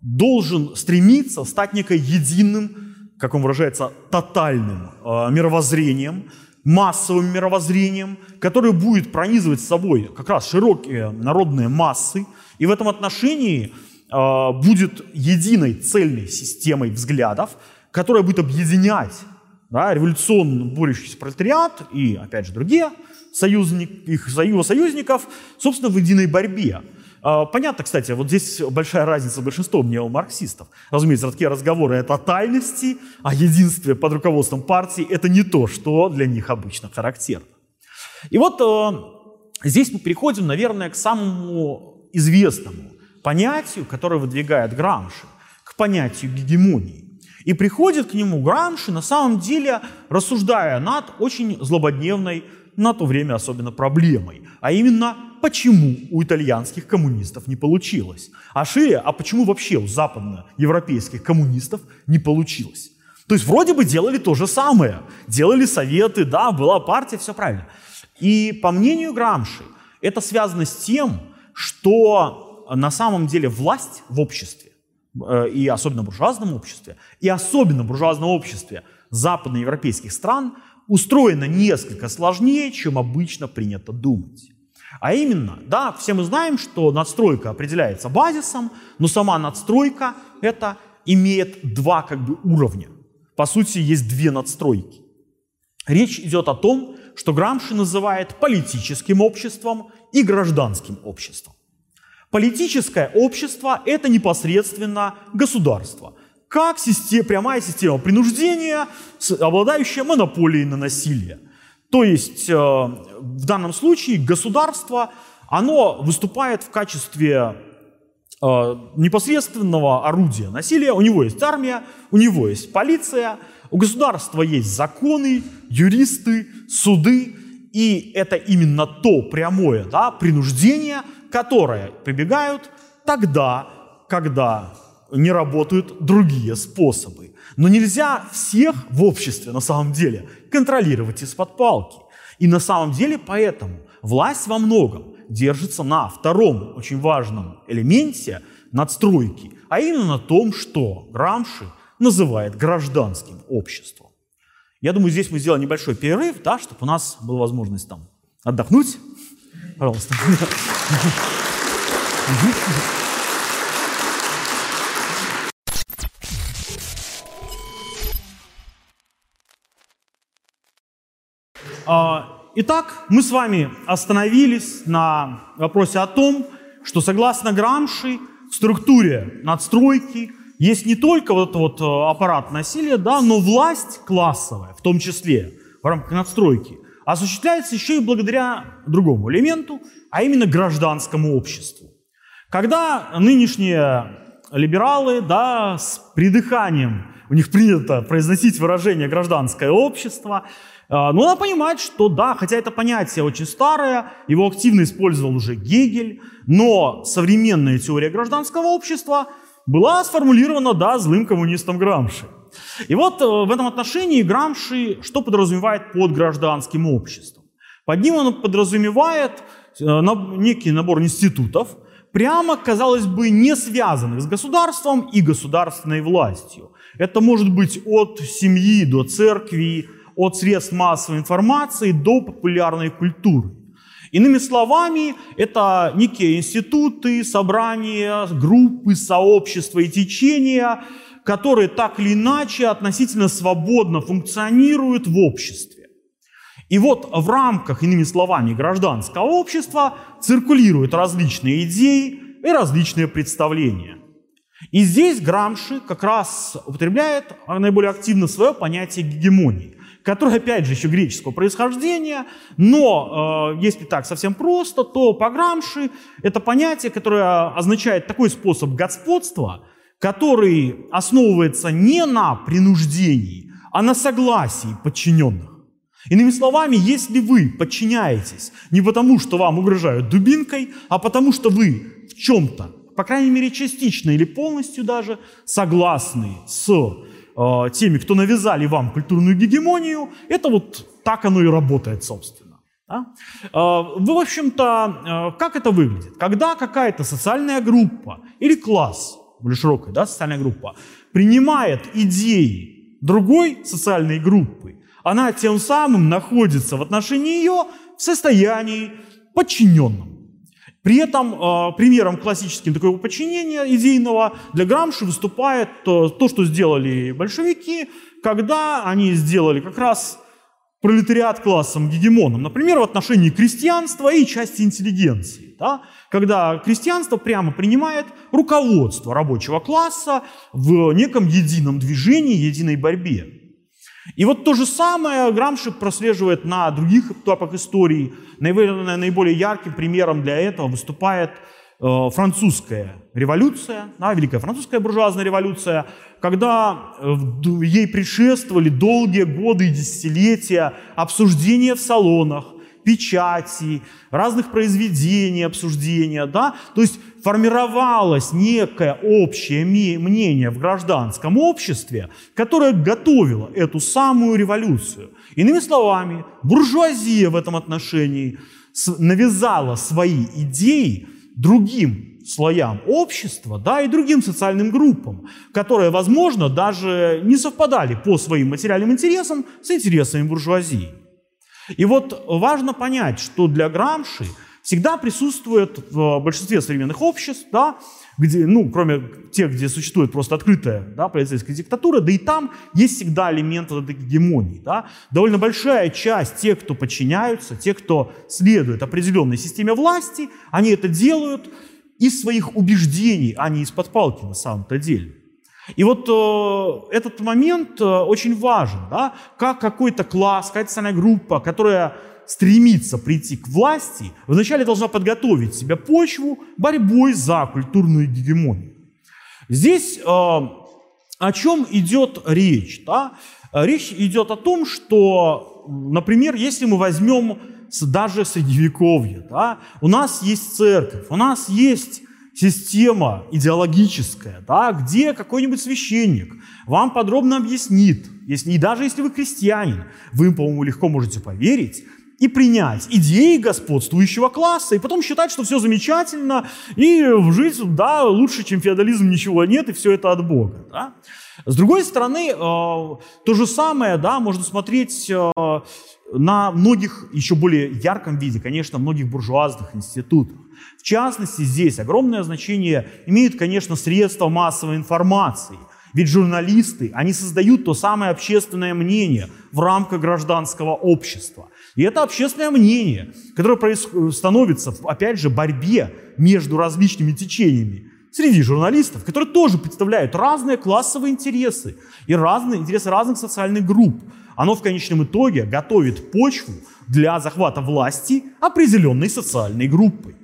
должен стремиться стать некой единым, как он выражается, тотальным мировоззрением, массовым мировоззрением, которое будет пронизывать собой как раз широкие народные массы. И в этом отношении будет единой цельной системой взглядов, которая будет объединять да, революционно борющийся пролетариат и, опять же, другие союзник, их его союзников, собственно, в единой борьбе. Э, понятно, кстати, вот здесь большая разница большинством неомарксистов. Разумеется, такие разговоры о тотальности, о единстве под руководством партии – это не то, что для них обычно характерно. И вот э, здесь мы переходим, наверное, к самому известному понятию, которое выдвигает Грамши, к понятию гегемонии. И приходит к нему Грамши, на самом деле рассуждая над очень злободневной на то время особенно проблемой, а именно почему у итальянских коммунистов не получилось, а шире, а почему вообще у западноевропейских коммунистов не получилось. То есть вроде бы делали то же самое, делали советы, да, была партия, все правильно. И по мнению Грамши, это связано с тем, что на самом деле власть в обществе, э, и особенно в буржуазном обществе, и особенно в буржуазном обществе западноевропейских стран устроена несколько сложнее, чем обычно принято думать. А именно, да, все мы знаем, что надстройка определяется базисом, но сама надстройка это имеет два как бы уровня. По сути, есть две надстройки. Речь идет о том, что Грамши называет политическим обществом и гражданским обществом. Политическое общество – это непосредственно государство, как система, прямая система принуждения, обладающая монополией на насилие. То есть э, в данном случае государство, оно выступает в качестве э, непосредственного орудия насилия. У него есть армия, у него есть полиция, у государства есть законы, юристы, суды, и это именно то прямое да, принуждение, которое прибегают тогда, когда не работают другие способы. Но нельзя всех в обществе на самом деле контролировать из-под палки. И на самом деле поэтому власть во многом держится на втором очень важном элементе надстройки, а именно на том, что Грамши называет гражданским обществом. Я думаю, здесь мы сделаем небольшой перерыв, да, чтобы у нас была возможность там отдохнуть. Пожалуйста. А, итак, мы с вами остановились на вопросе о том, что согласно Грамши в структуре надстройки есть не только вот этот вот э, аппарат насилия, да, но власть классовая, в том числе в рамках надстройки, осуществляется еще и благодаря другому элементу, а именно гражданскому обществу. Когда нынешние либералы да, с придыханием, у них принято произносить выражение «гражданское общество», но надо понимать, что да, хотя это понятие очень старое, его активно использовал уже Гегель, но современная теория гражданского общества была сформулирована, да, злым коммунистом Грамши. И вот э, в этом отношении Грамши что подразумевает под гражданским обществом? Под ним он подразумевает э, некий набор институтов, прямо, казалось бы, не связанных с государством и государственной властью. Это может быть от семьи до церкви, от средств массовой информации до популярной культуры. Иными словами, это некие институты, собрания, группы, сообщества и течения, которые так или иначе относительно свободно функционируют в обществе. И вот в рамках, иными словами, гражданского общества циркулируют различные идеи и различные представления. И здесь Грамши как раз употребляет наиболее активно свое понятие гегемонии который, опять же, еще греческого происхождения, но э, если так совсем просто, то по Грамши это понятие, которое означает такой способ господства, который основывается не на принуждении, а на согласии подчиненных. Иными словами, если вы подчиняетесь не потому, что вам угрожают дубинкой, а потому, что вы в чем-то, по крайней мере частично или полностью даже, согласны с э, теми, кто навязали вам культурную гегемонию, это вот так оно и работает, собственно. Да? Э, вы, в общем-то, э, как это выглядит? Когда какая-то социальная группа или класс, более широкая да, социальная группа, принимает идеи другой социальной группы, она тем самым находится в отношении ее в состоянии подчиненном. При этом э, примером классическим такого подчинения идейного для Грамши выступает то, то, что сделали большевики, когда они сделали как раз пролетариат классом гегемоном, например, в отношении крестьянства и части интеллигенции. Да? Когда крестьянство прямо принимает руководство рабочего класса в неком едином движении, единой борьбе. И вот то же самое Грамши прослеживает на других этапах истории. Наверное, наиболее ярким примером для этого выступает французская революция, да, Великая французская буржуазная революция, когда э, ей предшествовали долгие годы и десятилетия обсуждения в салонах, печати, разных произведений, обсуждения, да, то есть формировалось некое общее мнение в гражданском обществе, которое готовило эту самую революцию. Иными словами, буржуазия в этом отношении навязала свои идеи другим слоям общества, да, и другим социальным группам, которые, возможно, даже не совпадали по своим материальным интересам с интересами буржуазии. И вот важно понять, что для Грамши всегда присутствует в большинстве современных обществ, да, где, ну, кроме тех, где существует просто открытая да, полицейская диктатура, да и там есть всегда элемент вот этой гегемонии. Да. Довольно большая часть тех, кто подчиняются, тех, кто следует определенной системе власти, они это делают из своих убеждений, а не из-под палки на самом-то деле. И вот э, этот момент э, очень важен, да? как какой-то класс, какая-то социальная группа, которая стремится прийти к власти, вначале должна подготовить себе почву борьбой за культурную гегемонию. Здесь э, о чем идет речь? Да? Речь идет о том, что, например, если мы возьмем даже Средневековье, да, у нас есть церковь, у нас есть система идеологическая, да, где какой-нибудь священник вам подробно объяснит, если, и даже если вы крестьянин, вы, по-моему, легко можете поверить и принять идеи господствующего класса, и потом считать, что все замечательно, и жить, да, лучше, чем феодализм, ничего нет, и все это от Бога. Да? С другой стороны, э, то же самое, да, можно смотреть э, на многих, еще более ярком виде, конечно, многих буржуазных институтах. В частности, здесь огромное значение имеют, конечно, средства массовой информации. Ведь журналисты, они создают то самое общественное мнение в рамках гражданского общества. И это общественное мнение, которое становится, опять же, борьбе между различными течениями среди журналистов, которые тоже представляют разные классовые интересы и разные интересы разных социальных групп. Оно в конечном итоге готовит почву для захвата власти определенной социальной группой.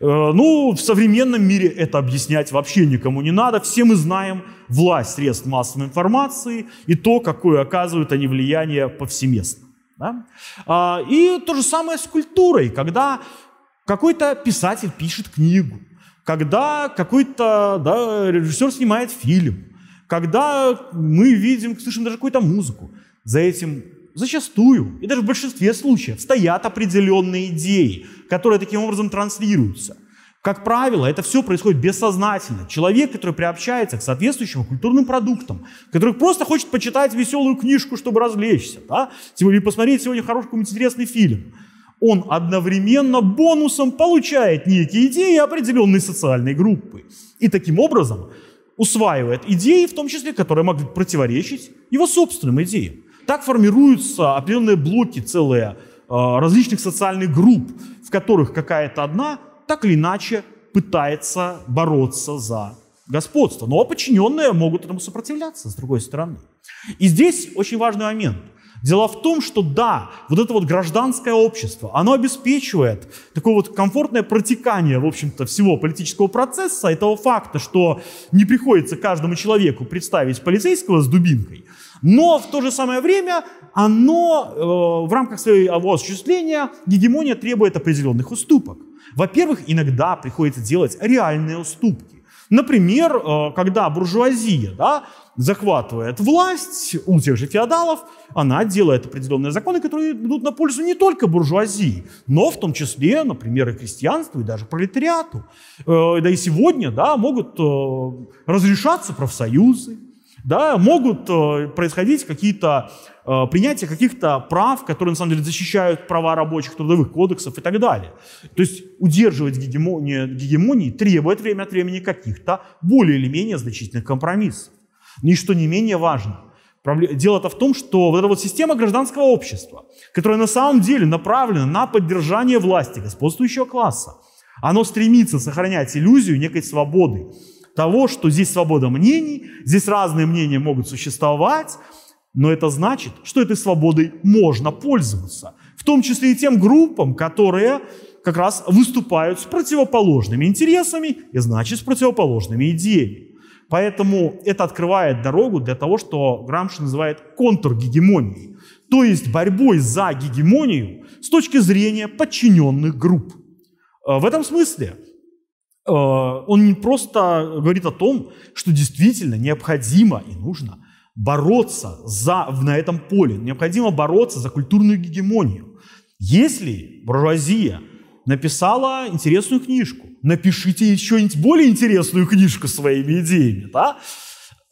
Э, ну, в современном мире это объяснять вообще никому не надо. Все мы знаем власть средств массовой информации и то, какое оказывают они влияние повсеместно. Да? А, и то же самое с культурой, когда какой-то писатель пишет книгу, когда какой-то да, режиссер снимает фильм, когда мы видим, слышим даже какую-то музыку. За этим зачастую, и даже в большинстве случаев, стоят определенные идеи, которые таким образом транслируются. Как правило, это все происходит бессознательно. Человек, который приобщается к соответствующим культурным продуктам, который просто хочет почитать веселую книжку, чтобы развлечься, да? или посмотреть сегодня хороший какой-нибудь интересный фильм, он одновременно бонусом получает некие идеи определенной социальной группы. И таким образом усваивает идеи, в том числе, которые могут противоречить его собственным идеям. Так формируются определенные блоки целые а, различных социальных групп, в которых какая-то одна так или иначе пытается бороться за господство. Но подчиненные могут этому сопротивляться, с другой стороны. И здесь очень важный момент. Дело в том, что да, вот это вот гражданское общество, оно обеспечивает такое вот комфортное протекание, в общем-то, всего политического процесса, этого факта, что не приходится каждому человеку представить полицейского с дубинкой, но в то же самое время оно э, в рамках своего осуществления, гегемония требует определенных уступок. Во-первых, иногда приходится делать реальные уступки. Например, э, когда буржуазия да, захватывает власть у тех же феодалов, она делает определенные законы, которые идут на пользу не только буржуазии, но в том числе, например, и крестьянству, и даже пролетариату. Э, да и сегодня да, могут э, разрешаться профсоюзы, да, могут происходить какие-то э, принятия каких-то прав, которые на самом деле защищают права рабочих, трудовых кодексов и так далее. То есть удерживать гегемонию, гегемонии требует время от времени каких-то более или менее значительных компромиссов. И что не менее важно, дело-то в том, что вот эта вот система гражданского общества, которая на самом деле направлена на поддержание власти господствующего класса, оно стремится сохранять иллюзию некой свободы, того, что здесь свобода мнений, здесь разные мнения могут существовать, но это значит, что этой свободой можно пользоваться. В том числе и тем группам, которые как раз выступают с противоположными интересами и, значит, с противоположными идеями. Поэтому это открывает дорогу для того, что Грамши называет контргегемонией, то есть борьбой за гегемонию с точки зрения подчиненных групп. Э, в этом смысле э, он не просто говорит о том, что действительно необходимо и нужно бороться за, на этом поле, необходимо бороться за культурную гегемонию. Если буржуазия написала интересную книжку, напишите еще более интересную книжку своими идеями. Да?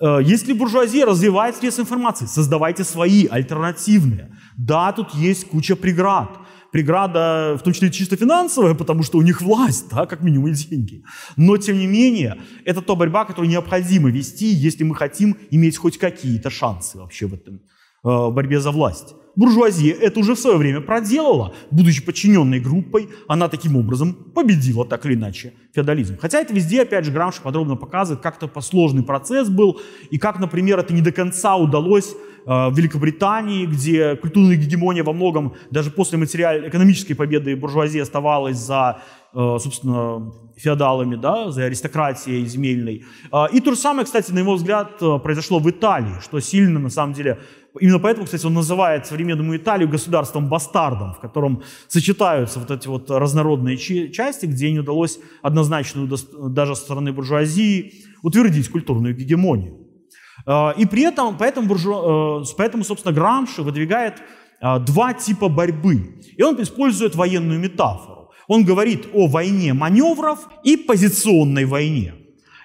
Э, если буржуазия развивает средства информации, создавайте свои, альтернативные. Да, тут есть куча преград. Преграда, в том числе чисто финансовая, потому что у них власть, да, как минимум и деньги. Но, тем не менее, это та борьба, которую необходимо вести, если мы хотим иметь хоть какие-то шансы вообще в этом э, борьбе за власть. Буржуазия это уже в свое время проделала, будучи подчиненной группой, она таким образом победила так или иначе феодализм. Хотя это везде, опять же, Грамши подробно показывает, как это сложный процесс был, и как, например, это не до конца удалось в Великобритании, где культурная гегемония во многом, даже после материальной экономической победы буржуазии оставалась за, э, собственно, феодалами, да, за аристократией земельной. Э, и то же самое, кстати, на его взгляд, произошло в Италии, что сильно, на самом деле, Именно поэтому, кстати, он называет современную Италию государством-бастардом, в котором сочетаются вот эти вот разнородные части, где не удалось однозначную даже со стороны буржуазии утвердить культурную гегемонию. А, и при этом, поэтому, э, поэтому собственно, Грамши выдвигает а, два типа борьбы. И он использует военную метафору. Он говорит о войне маневров и позиционной войне.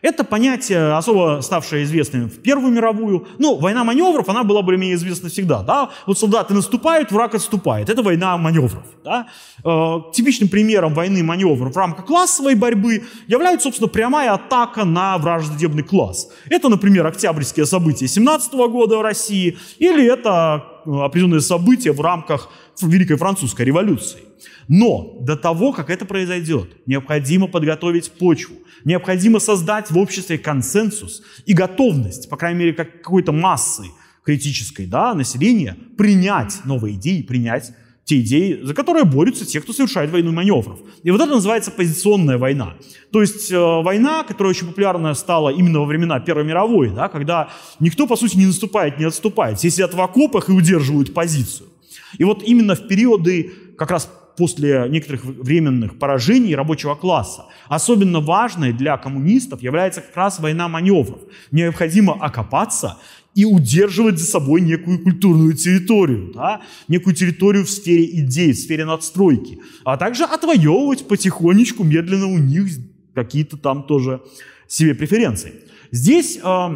Это понятие, особо ставшее известным в Первую мировую. Ну, война маневров, она была более-менее известна всегда. Да? Вот солдаты наступают, враг отступает. Это война маневров. Да? Э, типичным примером войны маневров в рамках классовой борьбы является, собственно, прямая атака на враждебный класс. Это, например, октябрьские события 17 года в России, или это определенные события в рамках Великой Французской революции. Но до того, как это произойдет, необходимо подготовить почву, необходимо создать в обществе консенсус и готовность, по крайней мере, как какой-то массы критической да, населения, принять новые идеи, принять те идеи, за которые борются те, кто совершает войну маневров. И вот это называется позиционная война. То есть э, война, которая очень популярная стала именно во времена Первой мировой, да, когда никто, по сути, не наступает, не отступает. Все сидят в окопах и удерживают позицию. И вот именно в периоды как раз после некоторых временных поражений рабочего класса. Особенно важной для коммунистов является как раз война маневров. Необходимо окопаться и удерживать за собой некую культурную территорию, да? некую территорию в сфере идей, в сфере надстройки, а также отвоевывать потихонечку, медленно у них какие-то там тоже себе преференции. Здесь э,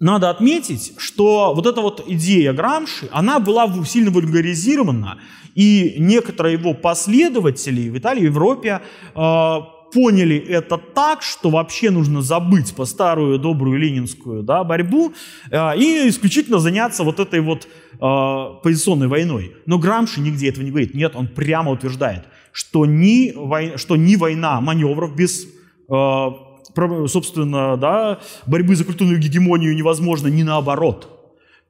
надо отметить, что вот эта вот идея Грамши, она была сильно вульгаризирована, и некоторые его последователи в Италии, в Европе э, поняли это так, что вообще нужно забыть по старую добрую ленинскую да, борьбу э, и исключительно заняться вот этой вот э, позиционной войной. Но Грамши нигде этого не говорит. Нет, он прямо утверждает, что ни, вой, что ни война маневров без э, собственно, да, борьбы за культурную гегемонию невозможно, ни наоборот.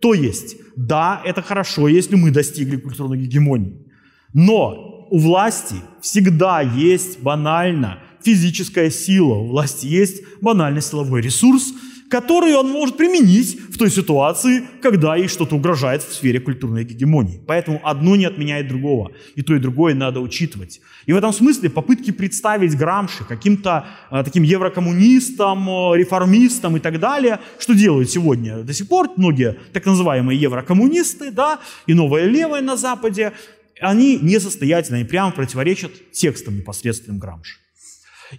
То есть, да, это хорошо, если мы достигли культурной гегемонии. Но у власти всегда есть банально физическая сила, у власти есть банальный силовой ресурс – которые он может применить в той ситуации, когда ей что-то угрожает в сфере культурной гегемонии. Поэтому одно не отменяет другого, и то, и другое надо учитывать. И в этом смысле попытки представить Грамши каким-то э, таким еврокоммунистом, э, реформистом и так далее, что делают сегодня до сих пор многие так называемые еврокоммунисты, да, и новое левое на Западе, они несостоятельны, они прямо противоречат текстам непосредственным Грамши.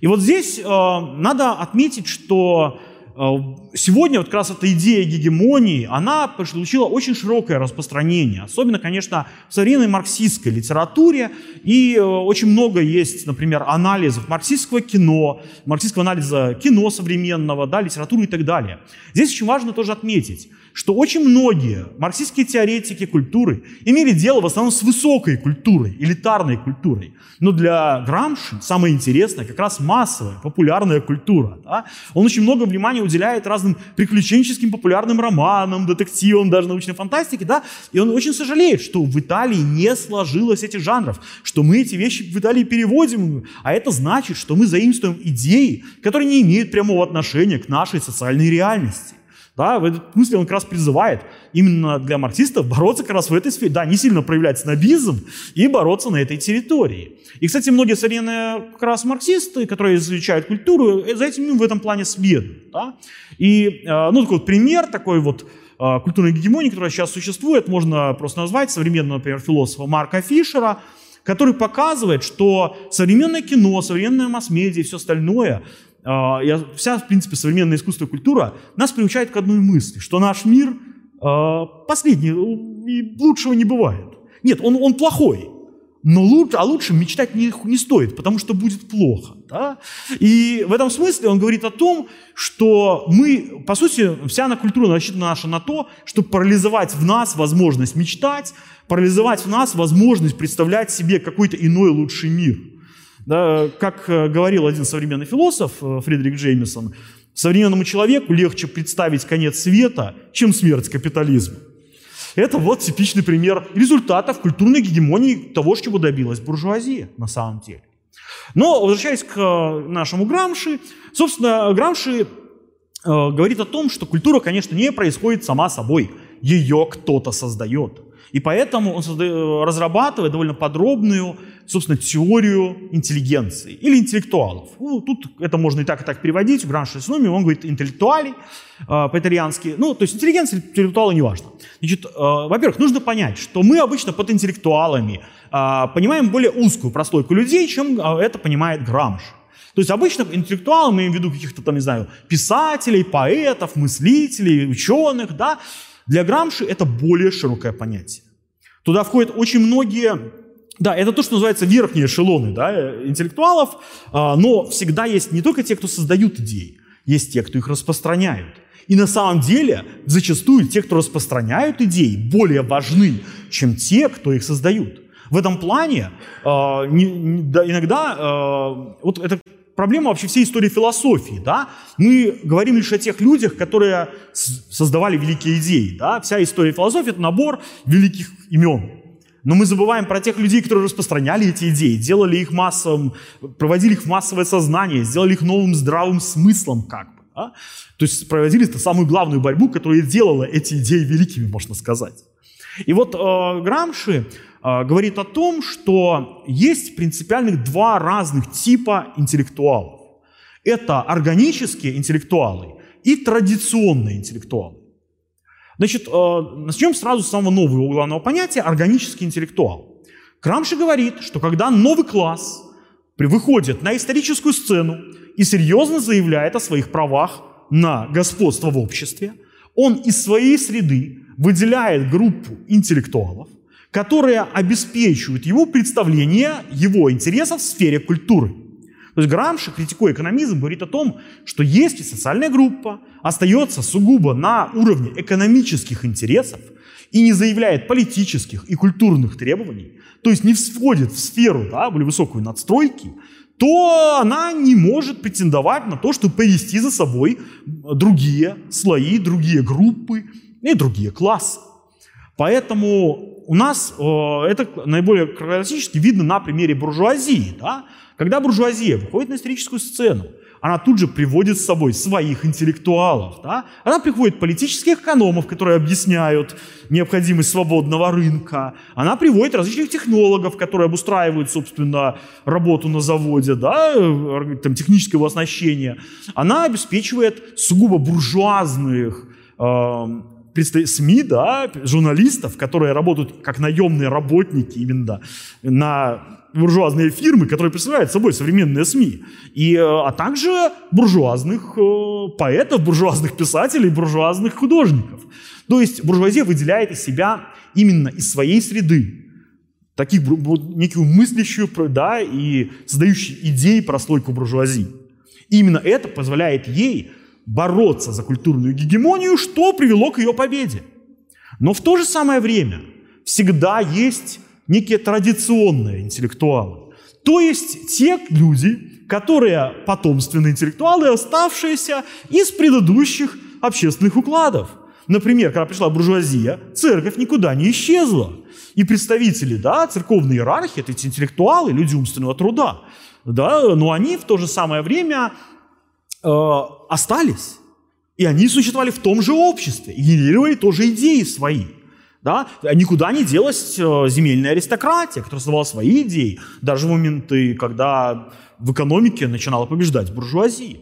И вот здесь э, надо отметить, что Э, сегодня вот как раз эта идея гегемонии, она получила очень широкое распространение, особенно, конечно, в современной марксистской литературе, и э, очень много есть, например, анализов марксистского кино, марксистского анализа кино современного, да, литературы и так далее. Здесь очень важно тоже отметить, что очень многие марксистские теоретики культуры имели дело в основном с высокой культурой, элитарной культурой. Но для Грамши самое интересное как раз массовая, популярная культура. Да? Он очень много внимания уделяет разным приключенческим популярным романам, детективам, даже научной фантастике, да, и он очень сожалеет, что в Италии не сложилось этих жанров, что мы эти вещи в Италии переводим, а это значит, что мы заимствуем идеи, которые не имеют прямого отношения к нашей социальной реальности. Да, в этом смысле он как раз призывает именно для марксистов бороться как раз в этой сфере. Да, не сильно проявлять снобизм и бороться на этой территории. И, кстати, многие современные как раз марксисты, которые изучают культуру, за этим в этом плане следуют. Да? И, э, ну, такой вот пример такой вот э, культурной гегемонии, которая сейчас существует, можно просто назвать современного, например, философа Марка Фишера, который показывает, что современное кино, современная масс-медиа и все остальное а, вся, в принципе, современное искусство и культура нас приучает к одной мысли, что наш мир а, последний, и лучшего не бывает. Нет, он, он плохой, но лучше, а лучше мечтать не, не стоит, потому что будет плохо. Да? И в этом смысле он говорит о том, что мы, по сути, вся на культура рассчитана наша на то, чтобы парализовать в нас возможность мечтать, парализовать в нас возможность представлять себе какой-то иной лучший мир – да, как э, говорил один современный философ э, Фредерик Джеймисон, современному человеку легче представить конец света, чем смерть капитализма. Это вот типичный пример результатов культурной гегемонии того, чего добилась буржуазия на самом деле. Но, возвращаясь к э, нашему Грамши, собственно, Грамши говорит о том, что культура, конечно, не происходит сама собой. Ее кто-то создает. И поэтому он разрабатывает довольно подробную, собственно, теорию интеллигенции или интеллектуалов. Ну, тут это можно и так, и так переводить. Гранш Сноми, он говорит интеллектуали э, по-итальянски. Ну, то есть интеллигенция, интеллектуалы, неважно. Значит, э, во-первых, нужно понять, что мы обычно под интеллектуалами э, понимаем более узкую прослойку людей, чем э, это понимает Грамш. То есть обычно интеллектуалы мы имеем в виду каких-то там, не знаю, писателей, поэтов, мыслителей, ученых, да, для Грамши это более широкое понятие. Туда входят очень многие да, это то, что называется верхние эшелоны да, интеллектуалов, а, но всегда есть не только те, кто создают идеи, есть те, кто их распространяют. И на самом деле зачастую те, кто распространяют идеи, более важны, чем те, кто их создают. В этом плане э, не, не, да, иногда э, вот это проблема вообще всей истории философии, да, мы говорим лишь о тех людях, которые создавали великие идеи, да, вся история философии – это набор великих имен, но мы забываем про тех людей, которые распространяли эти идеи, делали их массовым, проводили их в массовое сознание, сделали их новым здравым смыслом как бы. Да? То есть проводили эту самую главную борьбу, которая делала эти идеи великими, можно сказать. И вот э, Грамши э, говорит о том, что есть принципиальных два разных типа интеллектуалов. Это органические интеллектуалы и традиционные интеллектуалы. Значит, э, начнем сразу с самого нового главного понятия – органический интеллектуал. Крамши говорит, что когда новый класс выходит на историческую сцену и серьезно заявляет о своих правах на господство в обществе, он из своей среды выделяет группу интеллектуалов, которые обеспечивают его представление его интересов в сфере культуры. То есть Грамши, критикуя экономизм, говорит о том, что если социальная группа остается сугубо на уровне экономических интересов и не заявляет политических и культурных требований, то есть не входит в сферу да, более высокой надстройки, то она не может претендовать на то, чтобы повести за собой другие слои, другие группы и другие классы. Поэтому у нас э, это наиболее классически видно на примере буржуазии. Да? Когда буржуазия выходит на историческую сцену, она тут же приводит с собой своих интеллектуалов. Да? Она приходит политических экономов, которые объясняют необходимость свободного рынка. Она приводит различных технологов, которые обустраивают, собственно, работу на заводе, да? там, технического оснащения. Она обеспечивает сугубо буржуазных э, СМИ, да, журналистов, которые работают как наемные работники именно на буржуазные фирмы, которые представляют собой современные СМИ, и, э, а также буржуазных э, поэтов, буржуазных писателей, буржуазных художников. То есть буржуазия выделяет из себя именно из своей среды таких, некую мыслящую да, и создающую идеи прослойку буржуазии. И именно это позволяет ей бороться за культурную гегемонию, что привело к ее победе. Но в то же самое время всегда есть некие традиционные интеллектуалы. То есть те люди, которые потомственные интеллектуалы, оставшиеся из предыдущих общественных укладов. Например, когда пришла буржуазия, церковь никуда не исчезла. И представители да, церковной иерархии, это эти интеллектуалы, люди умственного труда, да, но они в то же самое время э, остались. И они существовали в том же обществе, и генерировали тоже идеи свои. Да? Никуда не делась э, земельная аристократия, которая создавала свои идеи, даже в моменты, когда в экономике начинала побеждать буржуазия.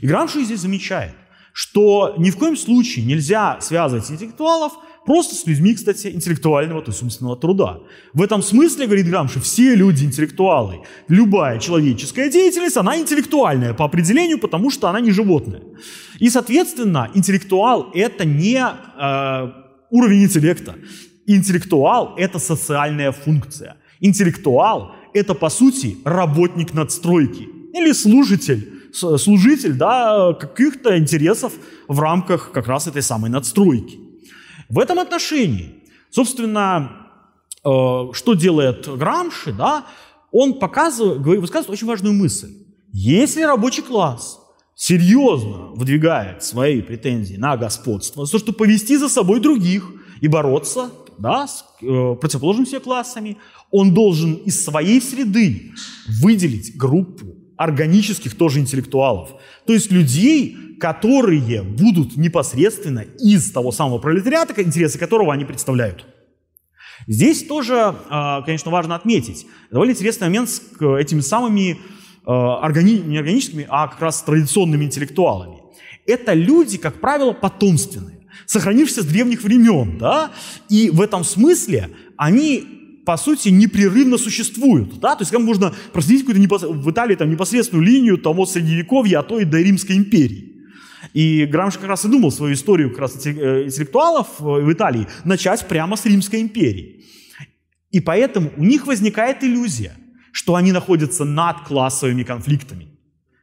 И Грамши здесь замечает, что ни в коем случае нельзя связывать интеллектуалов просто с людьми, кстати, интеллектуального, то есть умственного труда. В этом смысле, говорит Грамши, все люди интеллектуалы. Любая человеческая деятельность, она интеллектуальная по определению, потому что она не животное. И, соответственно, интеллектуал – это не э, уровень интеллекта. Интеллектуал – это социальная функция. Интеллектуал – это, по сути, работник надстройки или служитель, служитель да, каких-то интересов в рамках как раз этой самой надстройки. В этом отношении, собственно, э, что делает Грамши, да, он показывает, высказывает очень важную мысль. Если рабочий класс серьезно выдвигает свои претензии на господство, то, чтобы повести за собой других и бороться да, с э, противоположными себе классами, он должен из своей среды выделить группу органических тоже интеллектуалов. То есть людей, которые будут непосредственно из того самого пролетариата, интересы которого они представляют. Здесь тоже, а, конечно, важно отметить довольно интересный момент с этими самыми а, органи... не органическими, а как раз традиционными интеллектуалами. Это люди, как правило, потомственные, сохранившиеся с древних времен, да, и в этом смысле они по сути, непрерывно существуют. Да? То есть, как можно проследить какую-то непос... в Италии там, непосредственную линию от Средневековья, а то и до Римской империи. И Грамш как раз и думал свою историю как раз э, интеллектуалов э, в Италии начать прямо с Римской империи. И поэтому у них возникает иллюзия, что они находятся над классовыми конфликтами.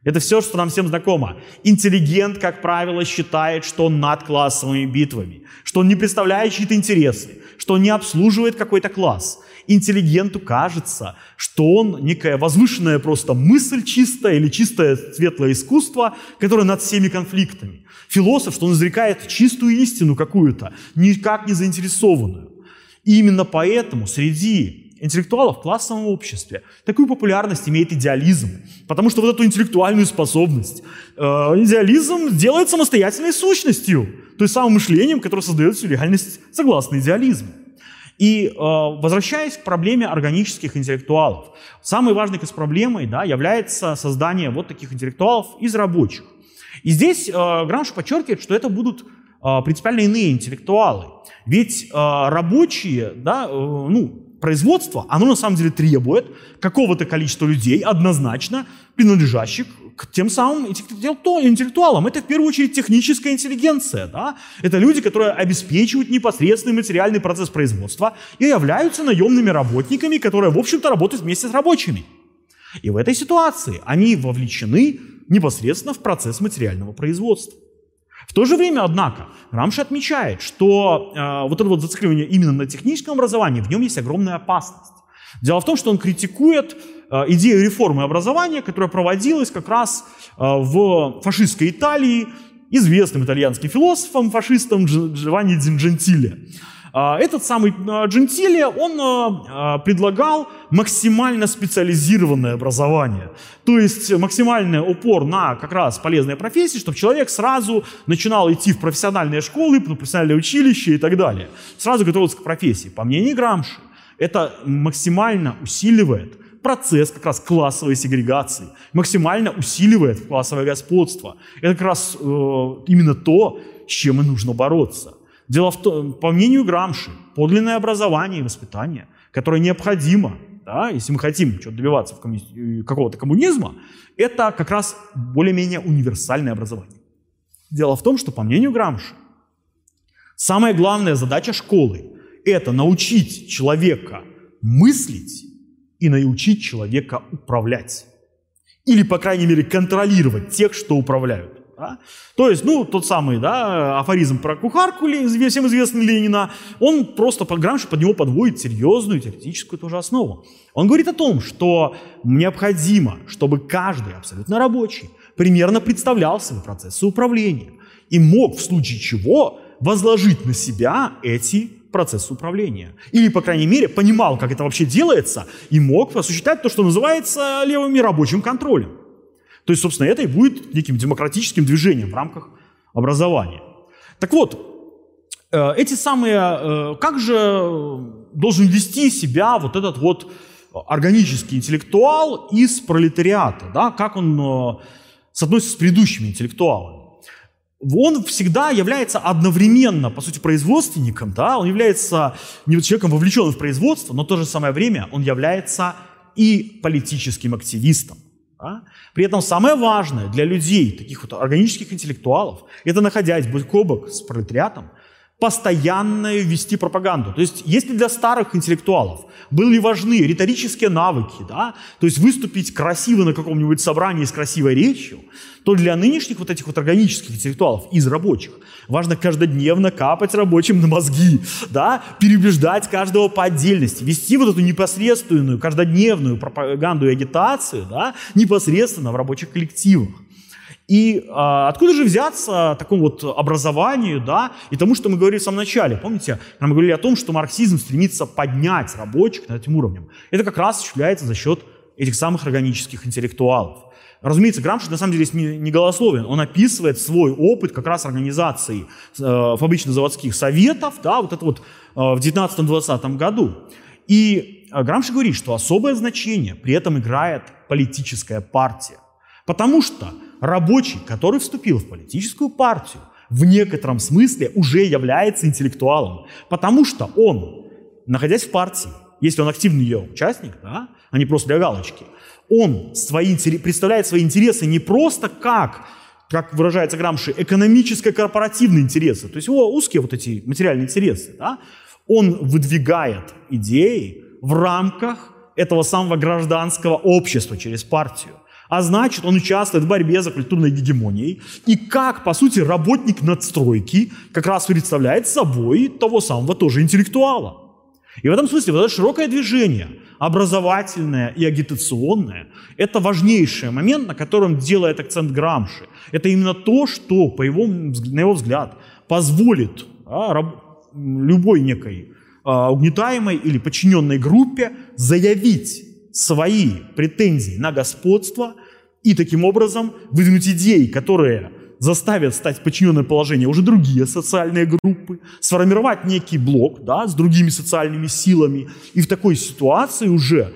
Это все, что нам всем знакомо. Интеллигент, как правило, считает, что он над классовыми битвами, что он не представляет чьи-то интересы, что он не обслуживает какой-то класс. Интеллигенту кажется, что он некая возвышенная просто мысль чистая или чистое светлое искусство, которое над всеми конфликтами. Философ, что он изрекает чистую истину какую-то, никак не заинтересованную. И именно поэтому среди интеллектуалов в классовом обществе. Такую популярность имеет идеализм, потому что вот эту интеллектуальную способность э, идеализм делает самостоятельной сущностью, то есть самым мышлением, которое создает всю реальность согласно идеализму. И э, возвращаясь к проблеме органических интеллектуалов, самой важной из проблемой да, является создание вот таких интеллектуалов из рабочих. И здесь э, Грамш подчеркивает, что это будут э, принципиально иные интеллектуалы. Ведь э, рабочие, да, э, ну, производство, оно на самом деле требует какого-то количества людей, однозначно принадлежащих тем самым интеллектуалам. Это в первую очередь техническая интеллигенция. Да? Это люди, которые обеспечивают непосредственный материальный процесс производства и являются наемными работниками, которые, в общем-то, работают вместе с рабочими. И в этой ситуации они вовлечены непосредственно в процесс материального производства. В то же время, однако, Рамши отмечает, что э, вот это вот зацикливание именно на техническом образовании, в нем есть огромная опасность. Дело в том, что он критикует идею реформы образования, которая проводилась как раз э, в фашистской Италии известным итальянским философом, фашистом Джованни Джентиле. А, этот самый Джентили, он предлагал максимально специализированное образование. То есть максимальный упор на как раз полезные профессии, чтобы человек сразу начинал идти в профессиональные школы, в профессиональное училище и так далее. Сразу готовился к профессии. По мнению Грамши, это максимально усиливает процесс как раз классовой сегрегации, максимально усиливает классовое господство. Это как раз э, именно то, с чем и нужно бороться. Дело в том, по мнению Грамши, подлинное образование и воспитание, которое необходимо, да, если мы хотим что-то добиваться коммуни... какого-то коммунизма, это как раз более-менее универсальное образование. Дело в том, что, по мнению Грамши, самая главная задача школы – это научить человека мыслить и научить человека управлять. Или, по крайней мере, контролировать тех, что управляют. Да? То есть, ну, тот самый да, афоризм про кухарку, всем известный Ленина, он просто Грамши под него подводит серьезную теоретическую тоже основу. Он говорит о том, что необходимо, чтобы каждый абсолютно рабочий примерно представлял свои процессы управления и мог в случае чего возложить на себя эти процессы управления. Или, по крайней мере, понимал, как это вообще делается, и мог осуществлять то, что называется левым рабочим контролем. То есть, собственно, это и будет неким демократическим движением в рамках образования. Так вот, э, эти самые, э, как же должен вести себя вот этот вот органический интеллектуал из пролетариата, да, как он э, соотносится с предыдущими интеллектуалами? Он всегда является одновременно, по сути, производственником, да, он является не человеком, вовлеченным в производство, но в то же самое время он является и политическим активистом. Да? При этом самое важное для людей, таких вот органических интеллектуалов, это находясь бок о бок с пролетариатом, постоянно вести пропаганду. То есть, если для старых интеллектуалов были важны риторические навыки, да, то есть выступить красиво на каком-нибудь собрании с красивой речью, то для нынешних вот этих вот органических интеллектуалов из рабочих важно каждодневно капать рабочим на мозги, да, переубеждать каждого по отдельности, вести вот эту непосредственную каждодневную пропаганду и агитацию да, непосредственно в рабочих коллективах. И а, откуда же взяться такому вот образованию, да, и тому, что мы говорили в самом начале. Помните, мы говорили о том, что марксизм стремится поднять рабочих над этим уровнем. Это как раз осуществляется за счет этих самых органических интеллектуалов. Разумеется, Грамши на самом деле здесь не, не голословен. Он описывает свой опыт как раз организации э, фабрично-заводских советов, да, вот это вот э, в 19-20 году. И э, Грамши говорит, что особое значение при этом играет политическая партия. Потому что рабочий, который вступил в политическую партию, в некотором смысле уже является интеллектуалом. Потому что он, находясь в партии, если он активный ее участник, да, а не просто для галочки, он свои, представляет свои интересы не просто как, как выражается Грамши, экономическо-корпоративные интересы, то есть его узкие вот эти материальные интересы, да, он выдвигает идеи в рамках этого самого гражданского общества через партию. А значит, он участвует в борьбе за культурной гегемонией. И как, по сути, работник надстройки как раз представляет собой того самого тоже интеллектуала. И в этом смысле вот это широкое движение, образовательное и агитационное, это важнейший момент, на котором делает акцент Грамши. Это именно то, что, по его, на его взгляд, позволит а, раб, любой некой а, угнетаемой или подчиненной группе заявить свои претензии на господство и таким образом выдвинуть идеи, которые заставят стать в подчиненное положение уже другие социальные группы, сформировать некий блок да, с другими социальными силами. И в такой ситуации уже,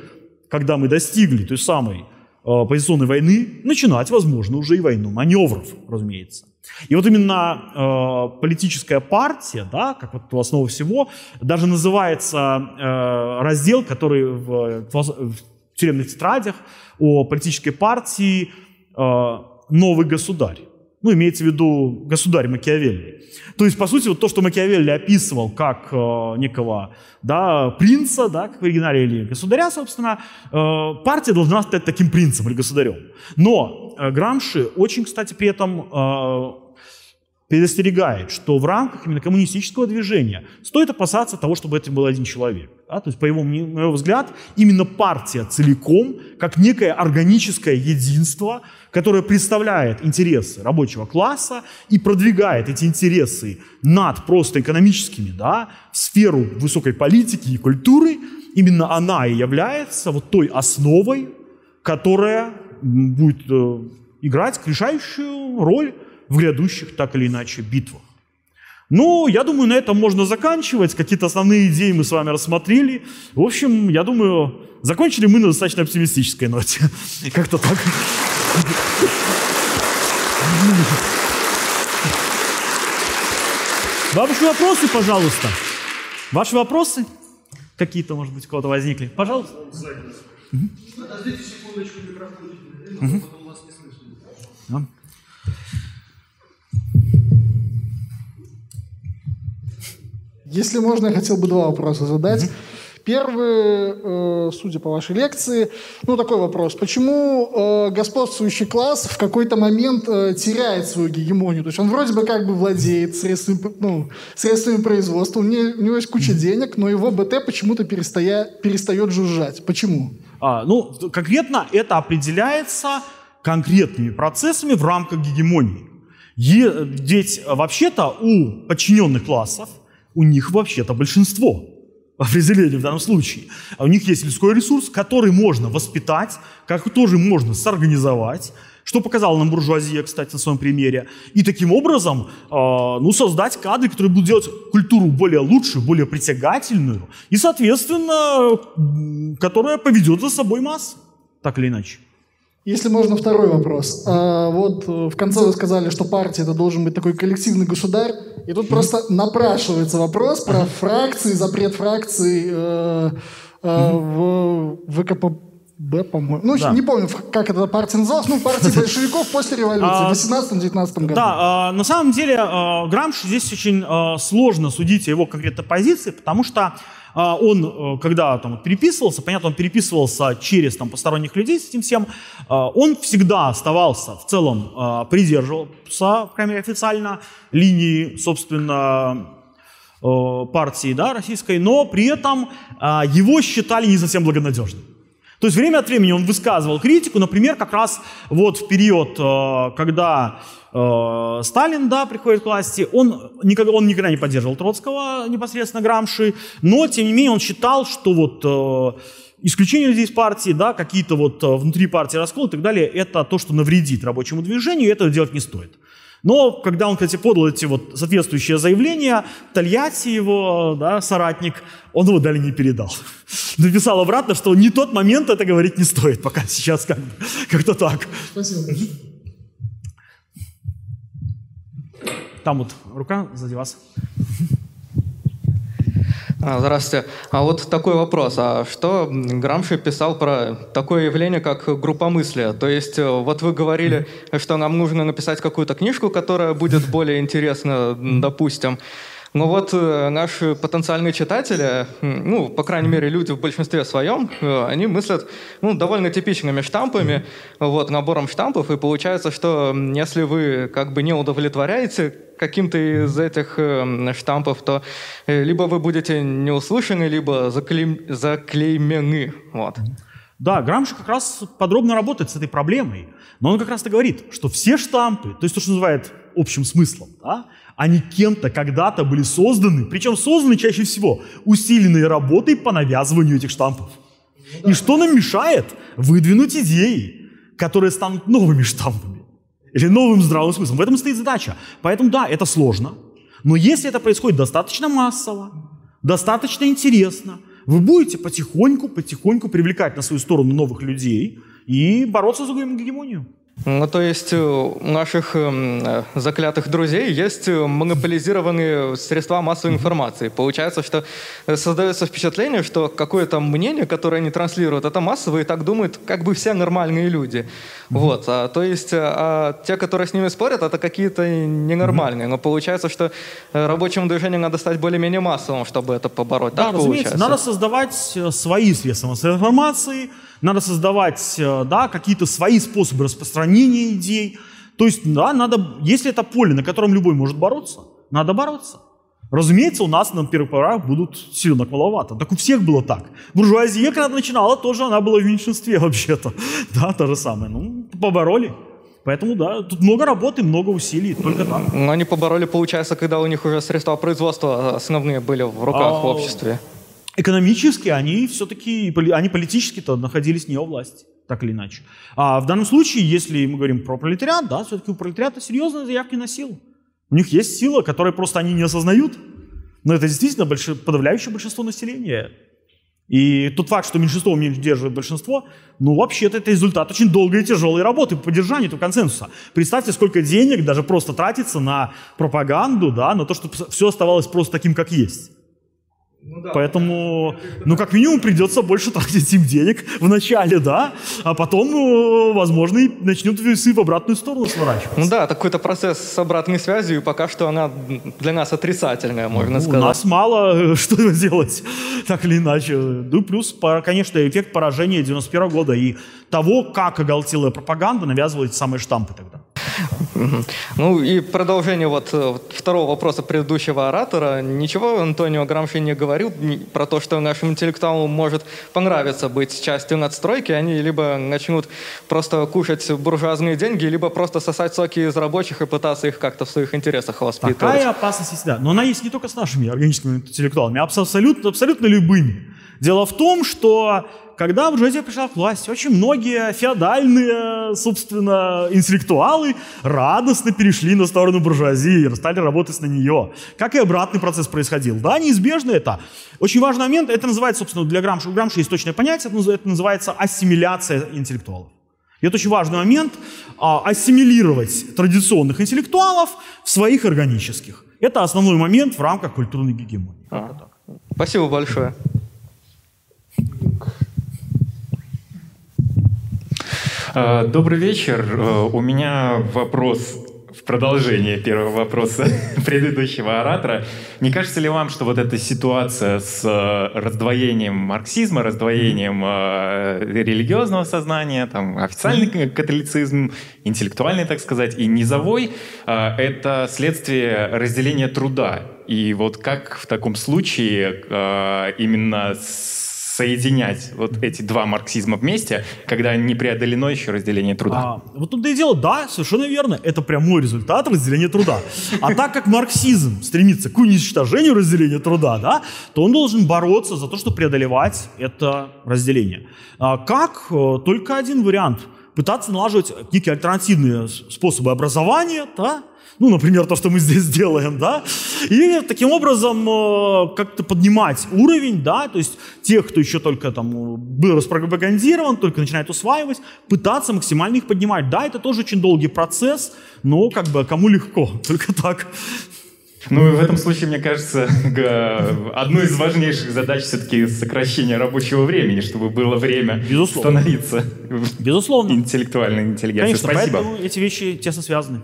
когда мы достигли той самой э, позиционной войны, начинать, возможно, уже и войну маневров, разумеется. И вот именно э, политическая партия, да, как вот в основу всего, даже называется э, раздел, который в, в тюремных тетрадях о политической партии э, «Новый государь». Ну, имеется в виду государь Макиавелли. То есть, по сути, вот то, что Макиавелли описывал как э, некого да, принца, да, как в оригинале, или государя, собственно, э, партия должна стать таким принцем или государем. Но э, Грамши очень, кстати, при этом э, предостерегает, что в рамках именно коммунистического движения стоит опасаться того, чтобы это был один человек. Да? То есть, по его, на его взгляд, именно партия целиком, как некое органическое единство, которое представляет интересы рабочего класса и продвигает эти интересы над просто экономическими, да, в сферу высокой политики и культуры, именно она и является вот той основой, которая будет э, играть решающую роль в грядущих так или иначе битвах. Ну, я думаю, на этом можно заканчивать. Какие-то основные идеи мы с вами рассмотрели. В общем, я думаю, закончили мы на достаточно оптимистической ноте. Как-то так. Ваши вопросы, пожалуйста. Ваши вопросы? Какие-то, может быть, у кого-то возникли? Пожалуйста. Подождите секундочку, микрофон. Потом вас не слышно. Если можно, я хотел бы два вопроса задать. Первый, э, судя по вашей лекции, ну такой вопрос. Почему э, господствующий класс в какой-то момент э, теряет свою гегемонию? То есть он вроде бы как бы владеет средствами, ну, средствами производства, у него, у него есть куча денег, но его БТ почему-то перестает, перестает жужжать. Почему? А, ну, конкретно это определяется конкретными процессами в рамках гегемонии. Е, ведь вообще-то у подчиненных классов, у них вообще-то большинство определение в данном случае. А у них есть людской ресурс, который можно воспитать, как тоже можно сорганизовать, что показала нам буржуазия, кстати, на своем примере. И таким образом э, ну, создать кадры, которые будут делать культуру более лучше, более притягательную и, соответственно, которая поведет за собой массы, так или иначе. Если можно, второй вопрос. А, вот э, в конце вы сказали, что партия это должен быть такой коллективный государь, и тут просто напрашивается вопрос про фракции, запрет фракций э, э, в ВКПБ, по-моему. Ну, да. не помню, как эта партия называлась. Ну, партия большевиков после революции в 18-19 году. Да, на самом деле Грамш здесь очень сложно судить о его конкретной позиции, потому что а, он, э, когда там переписывался, понятно, он переписывался через там, посторонних людей с этим всем, а, он всегда оставался в целом, а, придерживался, по крайней официально линии, собственно, э, партии да, российской, но при этом его считали не совсем благонадежным. То есть время от времени он высказывал критику, например, как раз вот в период, э, когда э, Сталин, да, приходит к власти, он никогда, он никогда не поддерживал Троцкого, непосредственно Грамши, но, тем не менее, он считал, что вот э, исключение людей из партии, да, какие-то вот внутри партии расколы и так далее, это то, что навредит рабочему движению, и этого делать не стоит. Но когда он, кстати, подал эти вот соответствующие заявления, Тольятти его да, соратник, он его далее не передал. Написал обратно, что не тот момент это говорить не стоит, пока сейчас как как-то так. Спасибо большое. Там вот рука сзади вас. А, здравствуйте. А вот такой вопрос. А что Грамши писал про такое явление, как группомыслие? То есть э, вот вы говорили, что нам нужно написать какую-то книжку, которая будет более интересна, допустим. Но вот э, наши потенциальные читатели, ну, по крайней мере, люди в большинстве своем, э, они мыслят ну, довольно типичными штампами, вот, набором штампов, и получается, что если вы как бы не удовлетворяете каким-то из этих э, штампов, то либо вы будете не услышаны, либо заклей... заклеймены. Вот. Да, Грамши как раз подробно работает с этой проблемой. Но он как раз-то говорит, что все штампы, то есть то, что называют общим смыслом, да, они кем-то когда-то были созданы, причем созданы чаще всего усиленной работой по навязыванию этих штампов. И что нам мешает выдвинуть идеи, которые станут новыми штампами или новым здравым смыслом? В этом стоит задача. Поэтому да, это сложно. Но если это происходит достаточно массово, достаточно интересно, вы будете потихоньку, потихоньку привлекать на свою сторону новых людей и бороться за гегемонию. Ну, то есть у наших э, заклятых друзей есть монополизированные средства массовой информации. Получается, что создается впечатление, что какое-то мнение, которое они транслируют, это массовое, и так думают как бы все нормальные люди. Mm-hmm. Вот. А, то есть а те, которые с ними спорят, это какие-то ненормальные. Mm-hmm. Но получается, что рабочему движению надо стать более-менее массовым, чтобы это побороть. Да, так разумеется. Получается? Надо создавать э, свои средства массовой информации, надо создавать э, да, какие-то свои способы распространения идей. То есть, да, надо, если это поле, на котором любой может бороться, надо бороться. Разумеется, у нас на первых порах будут сильно маловато. Так у всех было так. Буржуазия, когда начинала, тоже она была в меньшинстве вообще-то. Да, то же самое. Ну, побороли. Поэтому, да, тут много работы, много усилий, только так. Но они побороли, получается, когда у них уже средства производства основные были в руках а... в обществе экономически они все-таки, они политически-то находились не у власти, так или иначе. А в данном случае, если мы говорим про пролетариат, да, все-таки у пролетариата серьезные заявки на силу. У них есть сила, которую просто они не осознают. Но это действительно больш... подавляющее большинство населения. И тот факт, что меньшинство не держит большинство, ну, вообще-то это результат очень долгой и тяжелой работы по поддержанию этого консенсуса. Представьте, сколько денег даже просто тратится на пропаганду, да, на то, чтобы все оставалось просто таким, как есть. Поэтому, ну, как минимум, придется больше тратить им денег в начале, да, а потом, э, возможно, и начнут весы в обратную сторону сворачиваться. Ну да, это какой-то процесс с обратной связью, и пока что она для нас отрицательная, можно Ну, сказать. У нас мало э, что делать, так или иначе. Ну, плюс, конечно, эффект поражения 91 года и того, как оголтелая пропаганда навязывает самые штампы тогда. Ну и продолжение э, вот второго вопроса предыдущего оратора. Ничего Антонио Грамши не говорил про то, что нашим интеллектуалам может понравиться быть частью надстройки. Они либо начнут просто кушать буржуазные деньги, либо просто сосать соки из рабочих и пытаться их как-то в своих интересах воспитывать. Такая опасность есть, да. Но она есть не только с нашими органическими интеллектуалами, а абс- абсолютно, абсолютно любыми. Дело в том, что когда буржуазия пришла к власти, очень многие феодальные, собственно, интеллектуалы радостно перешли на сторону буржуазии стали работать на нее. Как и обратный процесс происходил. Да, неизбежно это. Очень важный момент, это называется, собственно, для Грамши, у Грамши есть точное понятие, это называется ассимиляция интеллектуалов. И это очень важный момент а, ассимилировать традиционных интеллектуалов в своих органических. Это основной момент в рамках культурной гегемонии. А. Спасибо большое. Добрый вечер. Э, У меня вопрос в продолжение первого вопроса предыдущего оратора. Не кажется ли вам, что вот эта ситуация с э, раздвоением марксизма, раздвоением э, религиозного сознания, там, официальный католицизм, интеллектуальный, так сказать, и низовой, э, это следствие разделения труда? И вот как в таком случае э, именно соединять вот эти два марксизма вместе, когда не преодолено еще разделение труда. А, вот тут и дело, да, совершенно верно. Это прямой результат разделения труда. А так как марксизм стремится к уничтожению разделения труда, да, то он должен бороться за то, чтобы преодолевать это разделение. А как? Э, Только один вариант. Пытаться налаживать некие альтернативные способы образования, да, ну, например, то, что мы здесь делаем, да, и таким образом э, как-то поднимать уровень, да, то есть тех, кто еще только там э, был распропагандирован, только начинает усваивать, пытаться максимально их поднимать. Да, это тоже очень долгий процесс, но как бы кому легко, только так. Ну и в этом случае, мне кажется, одной из важнейших задач все-таки сокращение рабочего времени, чтобы было время Безусловно. становиться Безусловно. интеллектуальной интеллигенцией. Конечно, Спасибо. поэтому эти вещи тесно связаны.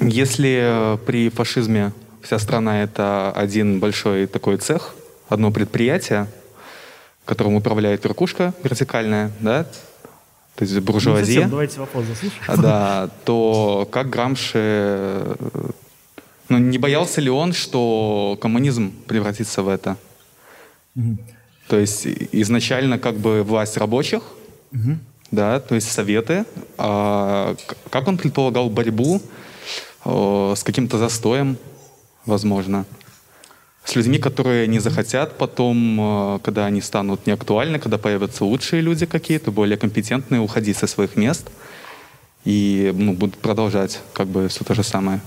Если э, при фашизме вся страна это один большой такой цех, одно предприятие, которым управляет верхушка вертикальная, да, то есть буржуазия, совсем, давайте вопрос заслушаем. а, да, то как Грамши, ну, не боялся ли он, что коммунизм превратится в это? То есть изначально как бы власть рабочих, да, то есть советы. А как он предполагал борьбу с каким-то застоем, возможно, с людьми, которые не захотят потом, э, когда они станут неактуальны, когда появятся лучшие люди какие-то, более компетентные, уходить со своих мест и ну, будут продолжать как бы все то же самое.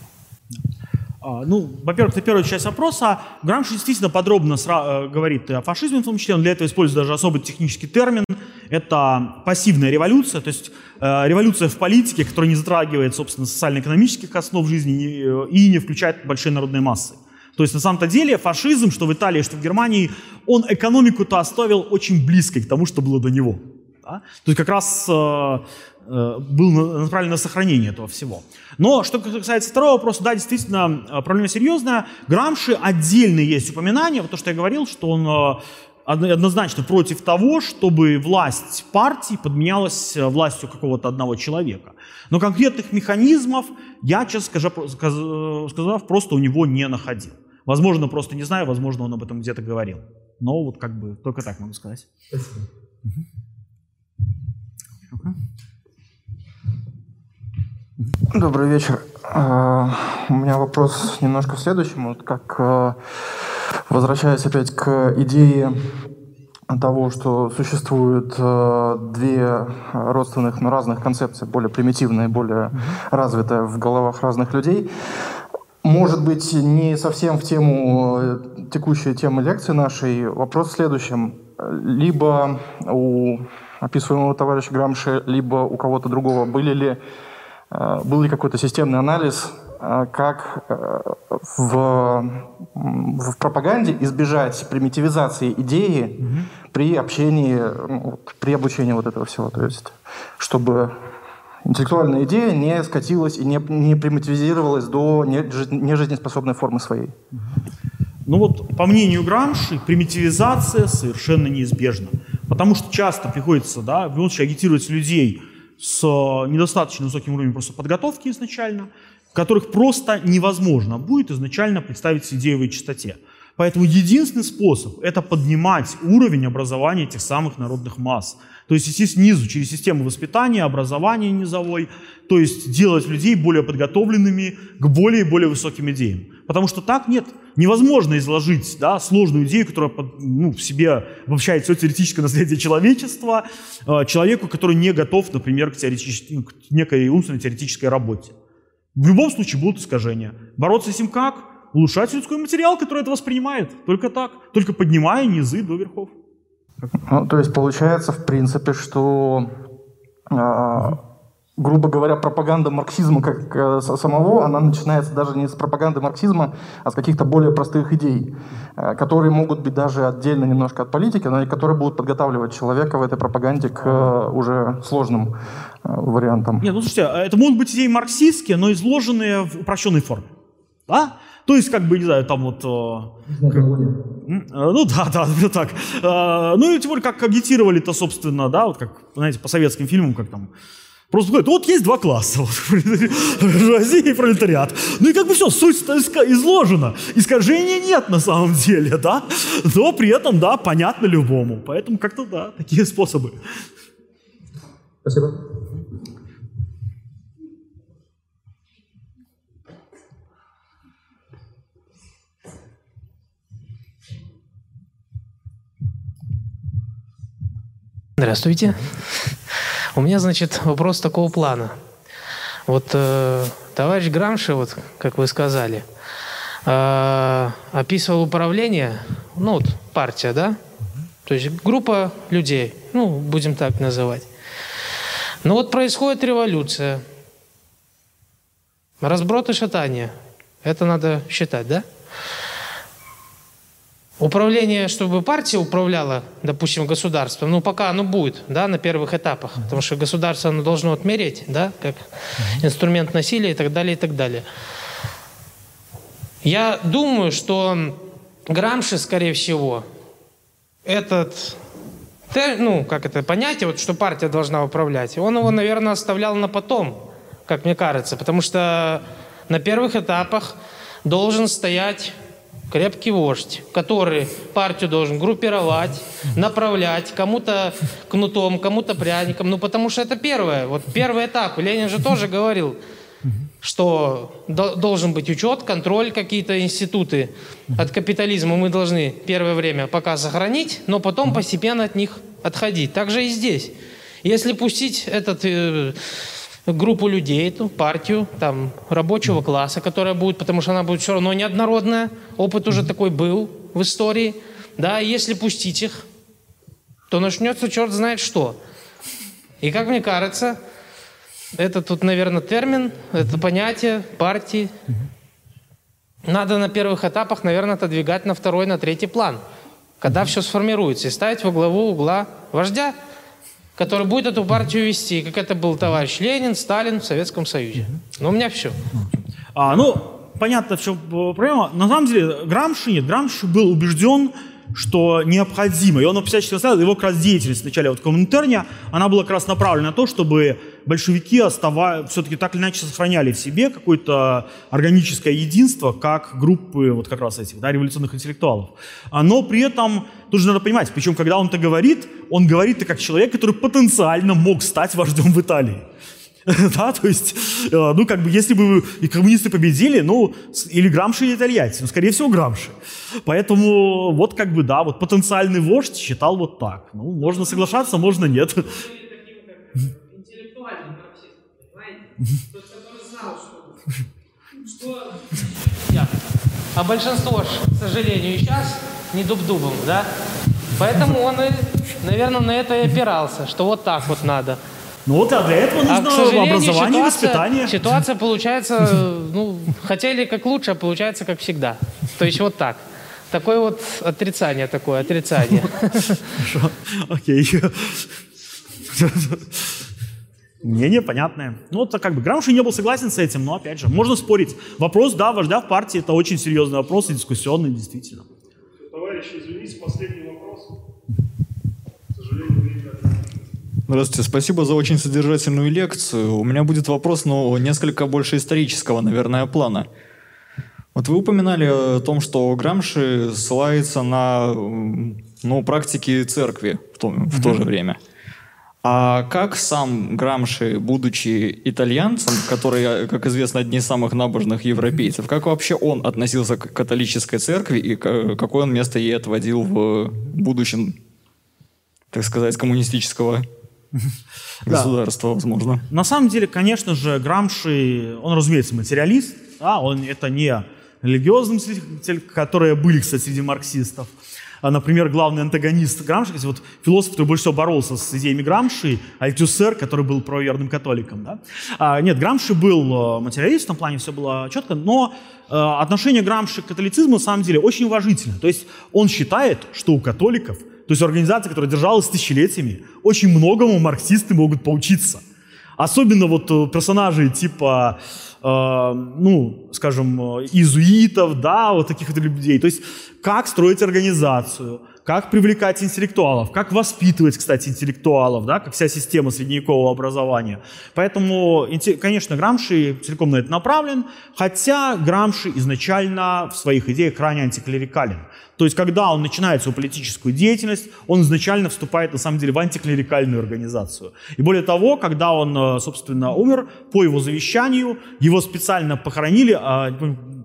А, Ну, во-первых, на первую часть вопроса Грамши действительно подробно э, говорит о фашизме в том числе. Он для этого использует даже особый технический термин. Это пассивная революция, то есть э, революция в политике, которая не затрагивает, собственно, социально-экономических основ жизни не- э, и не включает большие народные массы. То есть на самом-то деле фашизм, что в Италии, что в Германии, он экономику-то оставил очень близкой к тому, что было до него. да. То есть как раз э, э, был на- направлен на сохранение этого всего. Но что касается второго вопроса, да, действительно, э, проблема серьезная. Грамши отдельно есть упоминание, вот то, что я говорил, что он э, однозначно против того, чтобы власть партии подменялась э, властью какого-то одного человека. Но конкретных механизмов я, честно сказ- сказав, просто у него не находил. Возможно, просто не знаю, возможно, он об этом где-то говорил. Но вот как бы только так могу сказать. Добрый вечер. А, У меня вопрос немножко в следующем. Вот как, э, возвращаясь опять к идее того, что существует э, две родственных, но разных концепции, более примитивная и более развитая в головах разных людей. может быть, не совсем в тему э, текущей темы лекции нашей. Вопрос в следующем. Либо у описываемого товарища Грамши, либо у кого-то другого были ли, был ли какой-то системный анализ, э, как в, в пропаганде избежать примитивизации идеи угу. при общении, ну, при обучении вот этого всего. То есть, чтобы интеллектуальная идея не скатилась и не, не примитивизировалась до нежизнеспособной формы своей. Ну вот, по мнению Грамши, примитивизация совершенно неизбежна. Потому что часто приходится, да, в случае агитировать людей с э, недостаточно высоким уровнем просто подготовки изначально, которых просто невозможно будет изначально представить с идеевой частоте. Поэтому единственный способ – это поднимать уровень образования этих самых народных масс – то есть идти снизу, через систему воспитания, образования низовой, то есть делать людей более подготовленными к более и более высоким идеям. Потому что так нет. Невозможно изложить да, сложную идею, которая ну, в себе обобщает все теоретическое наследие человечества, э, человеку, который не готов, например, к, теоретической, к некой умственной теоретической работе. В любом случае будут искажения. Бороться с этим как? Улучшать людской материал, который это воспринимает. Только так. Только поднимая низы до верхов. Ну, то есть получается, в принципе, что, э, грубо говоря, пропаганда марксизма как э, самого, она начинается даже не с пропаганды марксизма, а с каких-то более простых идей, э, которые могут быть даже отдельно немножко от политики, но и которые будут подготавливать человека в этой пропаганде к э, уже сложным вариантам. Нет, ну слушайте, а это могут быть идеи марксистские, но изложенные в упрощенной форме. Да? То есть, как бы, не знаю, там вот... Ну да, да, так. Э, ну и тем более, как агитировали-то, собственно, да, вот как, знаете, по советским фильмам, как там, Просто говорят, вот есть два класса, вот, буржуазия и пролетариат. Ну и как бы все, суть изложена. Искажения нет на самом деле, да, но при этом, да, понятно любому. Поэтому как-то, да, такие способы. Спасибо. Здравствуйте. У меня, значит, вопрос такого плана. Вот э, товарищ Грамши, вот, как вы сказали, э, описывал управление, ну, вот, партия, да? То есть группа людей, ну, будем так называть. Но вот происходит революция, разброд и шатание. Это надо считать, да? Управление, чтобы партия управляла, допустим, государством, ну, пока оно будет, да, на первых этапах, потому что государство, оно должно отмереть, да, как инструмент насилия и так далее, и так далее. Я думаю, что Грамши, скорее всего, этот, ну, как это, понятие, вот, что партия должна управлять, он его, наверное, оставлял на потом, как мне кажется, потому что на первых этапах должен стоять крепкий вождь, который партию должен группировать, направлять, кому-то кнутом, кому-то пряником. Ну, потому что это первое. Вот первый этап. Ленин же тоже говорил, что должен быть учет, контроль, какие-то институты от капитализма мы должны первое время пока сохранить, но потом постепенно от них отходить. Так же и здесь. Если пустить этот э, группу людей, эту партию там, рабочего класса, которая будет, потому что она будет все равно неоднородная. Опыт уже такой был в истории. Да, и если пустить их, то начнется черт знает что. И как мне кажется, это тут, наверное, термин, это понятие партии. Надо на первых этапах, наверное, отодвигать на второй, на третий план, когда все сформируется, и ставить во главу угла вождя – который будет эту партию вести, как это был товарищ Ленин, Сталин в Советском Союзе. Но у меня все. А, ну, понятно, в чем проблема. На самом деле, Грамши нет. Грамши был убежден, что необходимо. И он всячески рассказал, его как раз деятельность в начале вот Коминтерня, она была как раз направлена на то, чтобы большевики оставали, все-таки так или иначе сохраняли в себе какое-то органическое единство, как группы вот как раз этих да, революционных интеллектуалов. А, но при этом тоже надо понимать, причем когда он это говорит, он говорит это как человек, который потенциально мог стать вождем в Италии. да, то есть, э, ну, как бы, если бы и коммунисты победили, ну, или Грамши, или Итальянцы, ну, скорее всего, Грамши. Поэтому, вот, как бы, да, вот потенциальный вождь считал вот так. Ну, можно соглашаться, можно нет. А большинство, к сожалению, сейчас не дуб-дубом, да? Поэтому он наверное, на это и опирался, что вот так вот надо. Ну вот, а для этого А, нужно сожалению, образование и ситуация, воспитание. ситуация получается, ну, хотели как лучше, а получается как всегда. То есть вот так. Такое вот отрицание такое, отрицание. Хорошо, окей. Мнение понятное. Ну, это как бы Грамши не был согласен с этим, но опять же, можно спорить. Вопрос, да, вождя в партии, это очень серьезный вопрос и дискуссионный, действительно. Товарищи, извините, последний вопрос. К сожалению, время Здравствуйте, спасибо за очень содержательную лекцию. У меня будет вопрос, но несколько больше исторического, наверное, плана. Вот вы упоминали о том, что Грамши ссылается на ну, практики церкви в то, в то же время. А как сам Грамши, будучи итальянцем, который, как известно, одни из самых набожных европейцев, как вообще он относился к католической церкви и ка- какое он место ей отводил в будущем, так сказать, коммунистического. государства, возможно? На самом деле, конечно же, Грамши, он, разумеется, материалист, да, он это не религиозный мыслитель, которые были, кстати, среди марксистов. А, Например, главный антагонист Грамши, кстати, вот философ, который больше всего боролся с идеями Грамши, Альтюсер, который был правоверным католиком. Да? А, нет, Грамши был э, материалист, в плане все было четко, но э, отношение Грамши к католицизму на самом деле очень уважительно. То есть он считает, что у католиков, то есть у организации, которая держалась тысячелетиями, очень многому марксисты могут поучиться. Особенно вот э, персонажи типа, э, ну, скажем, э, иезуитов, да, вот таких вот людей. То есть как строить организацию, как привлекать интеллектуалов, как воспитывать, кстати, интеллектуалов, да, как вся система средневекового образования. Поэтому, конечно, Грамши целиком на это направлен, хотя Грамши изначально в своих идеях крайне антиклерикален. То есть, когда он начинает свою политическую деятельность, он изначально вступает, на самом деле, в антиклерикальную организацию. И более того, когда он, э, собственно, умер, по его завещанию, его специально похоронили, а,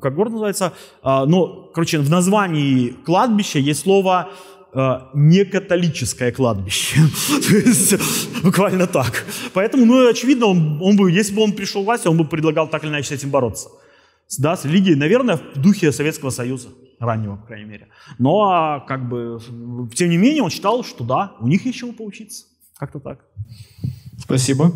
как город называется, а, но, короче, в названии кладбища есть слово э, некатолическое кладбище. То есть буквально так. Поэтому, ну, очевидно, он, он бы, если бы он пришел к власти, он бы предлагал так или иначе с этим бороться. Да, с религией, наверное, в духе Советского Союза, раннего, по крайней мере. Но, а, как бы, тем не менее, он считал, что да, у них есть чему поучиться. Как-то так. Спасибо.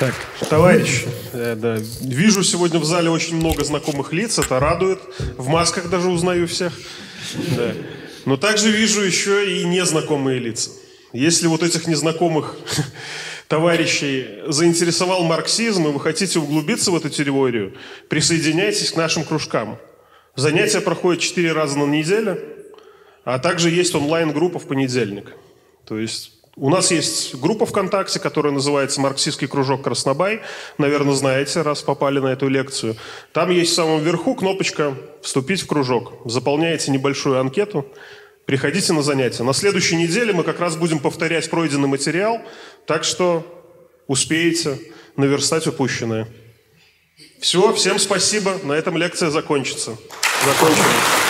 Так, товарищи, э, да, вижу сегодня в зале очень много знакомых лиц, это радует. В масках даже узнаю всех. Да. Но также вижу еще и незнакомые лица. Если вот этих незнакомых товарищей заинтересовал марксизм, и вы хотите углубиться в эту теорию, присоединяйтесь к нашим кружкам. Занятия проходят 4 раза на неделю, а также есть онлайн-группа в понедельник. То есть у нас есть группа ВКонтакте, которая называется «Марксистский кружок Краснобай». Наверное, знаете, раз попали на эту лекцию. Там есть в самом верху кнопочка «Вступить в кружок». Заполняете небольшую анкету, приходите на занятия. На следующей неделе мы как раз будем повторять пройденный материал, так что успеете наверстать упущенное. Все, всем спасибо. На этом лекция закончится. Закончена.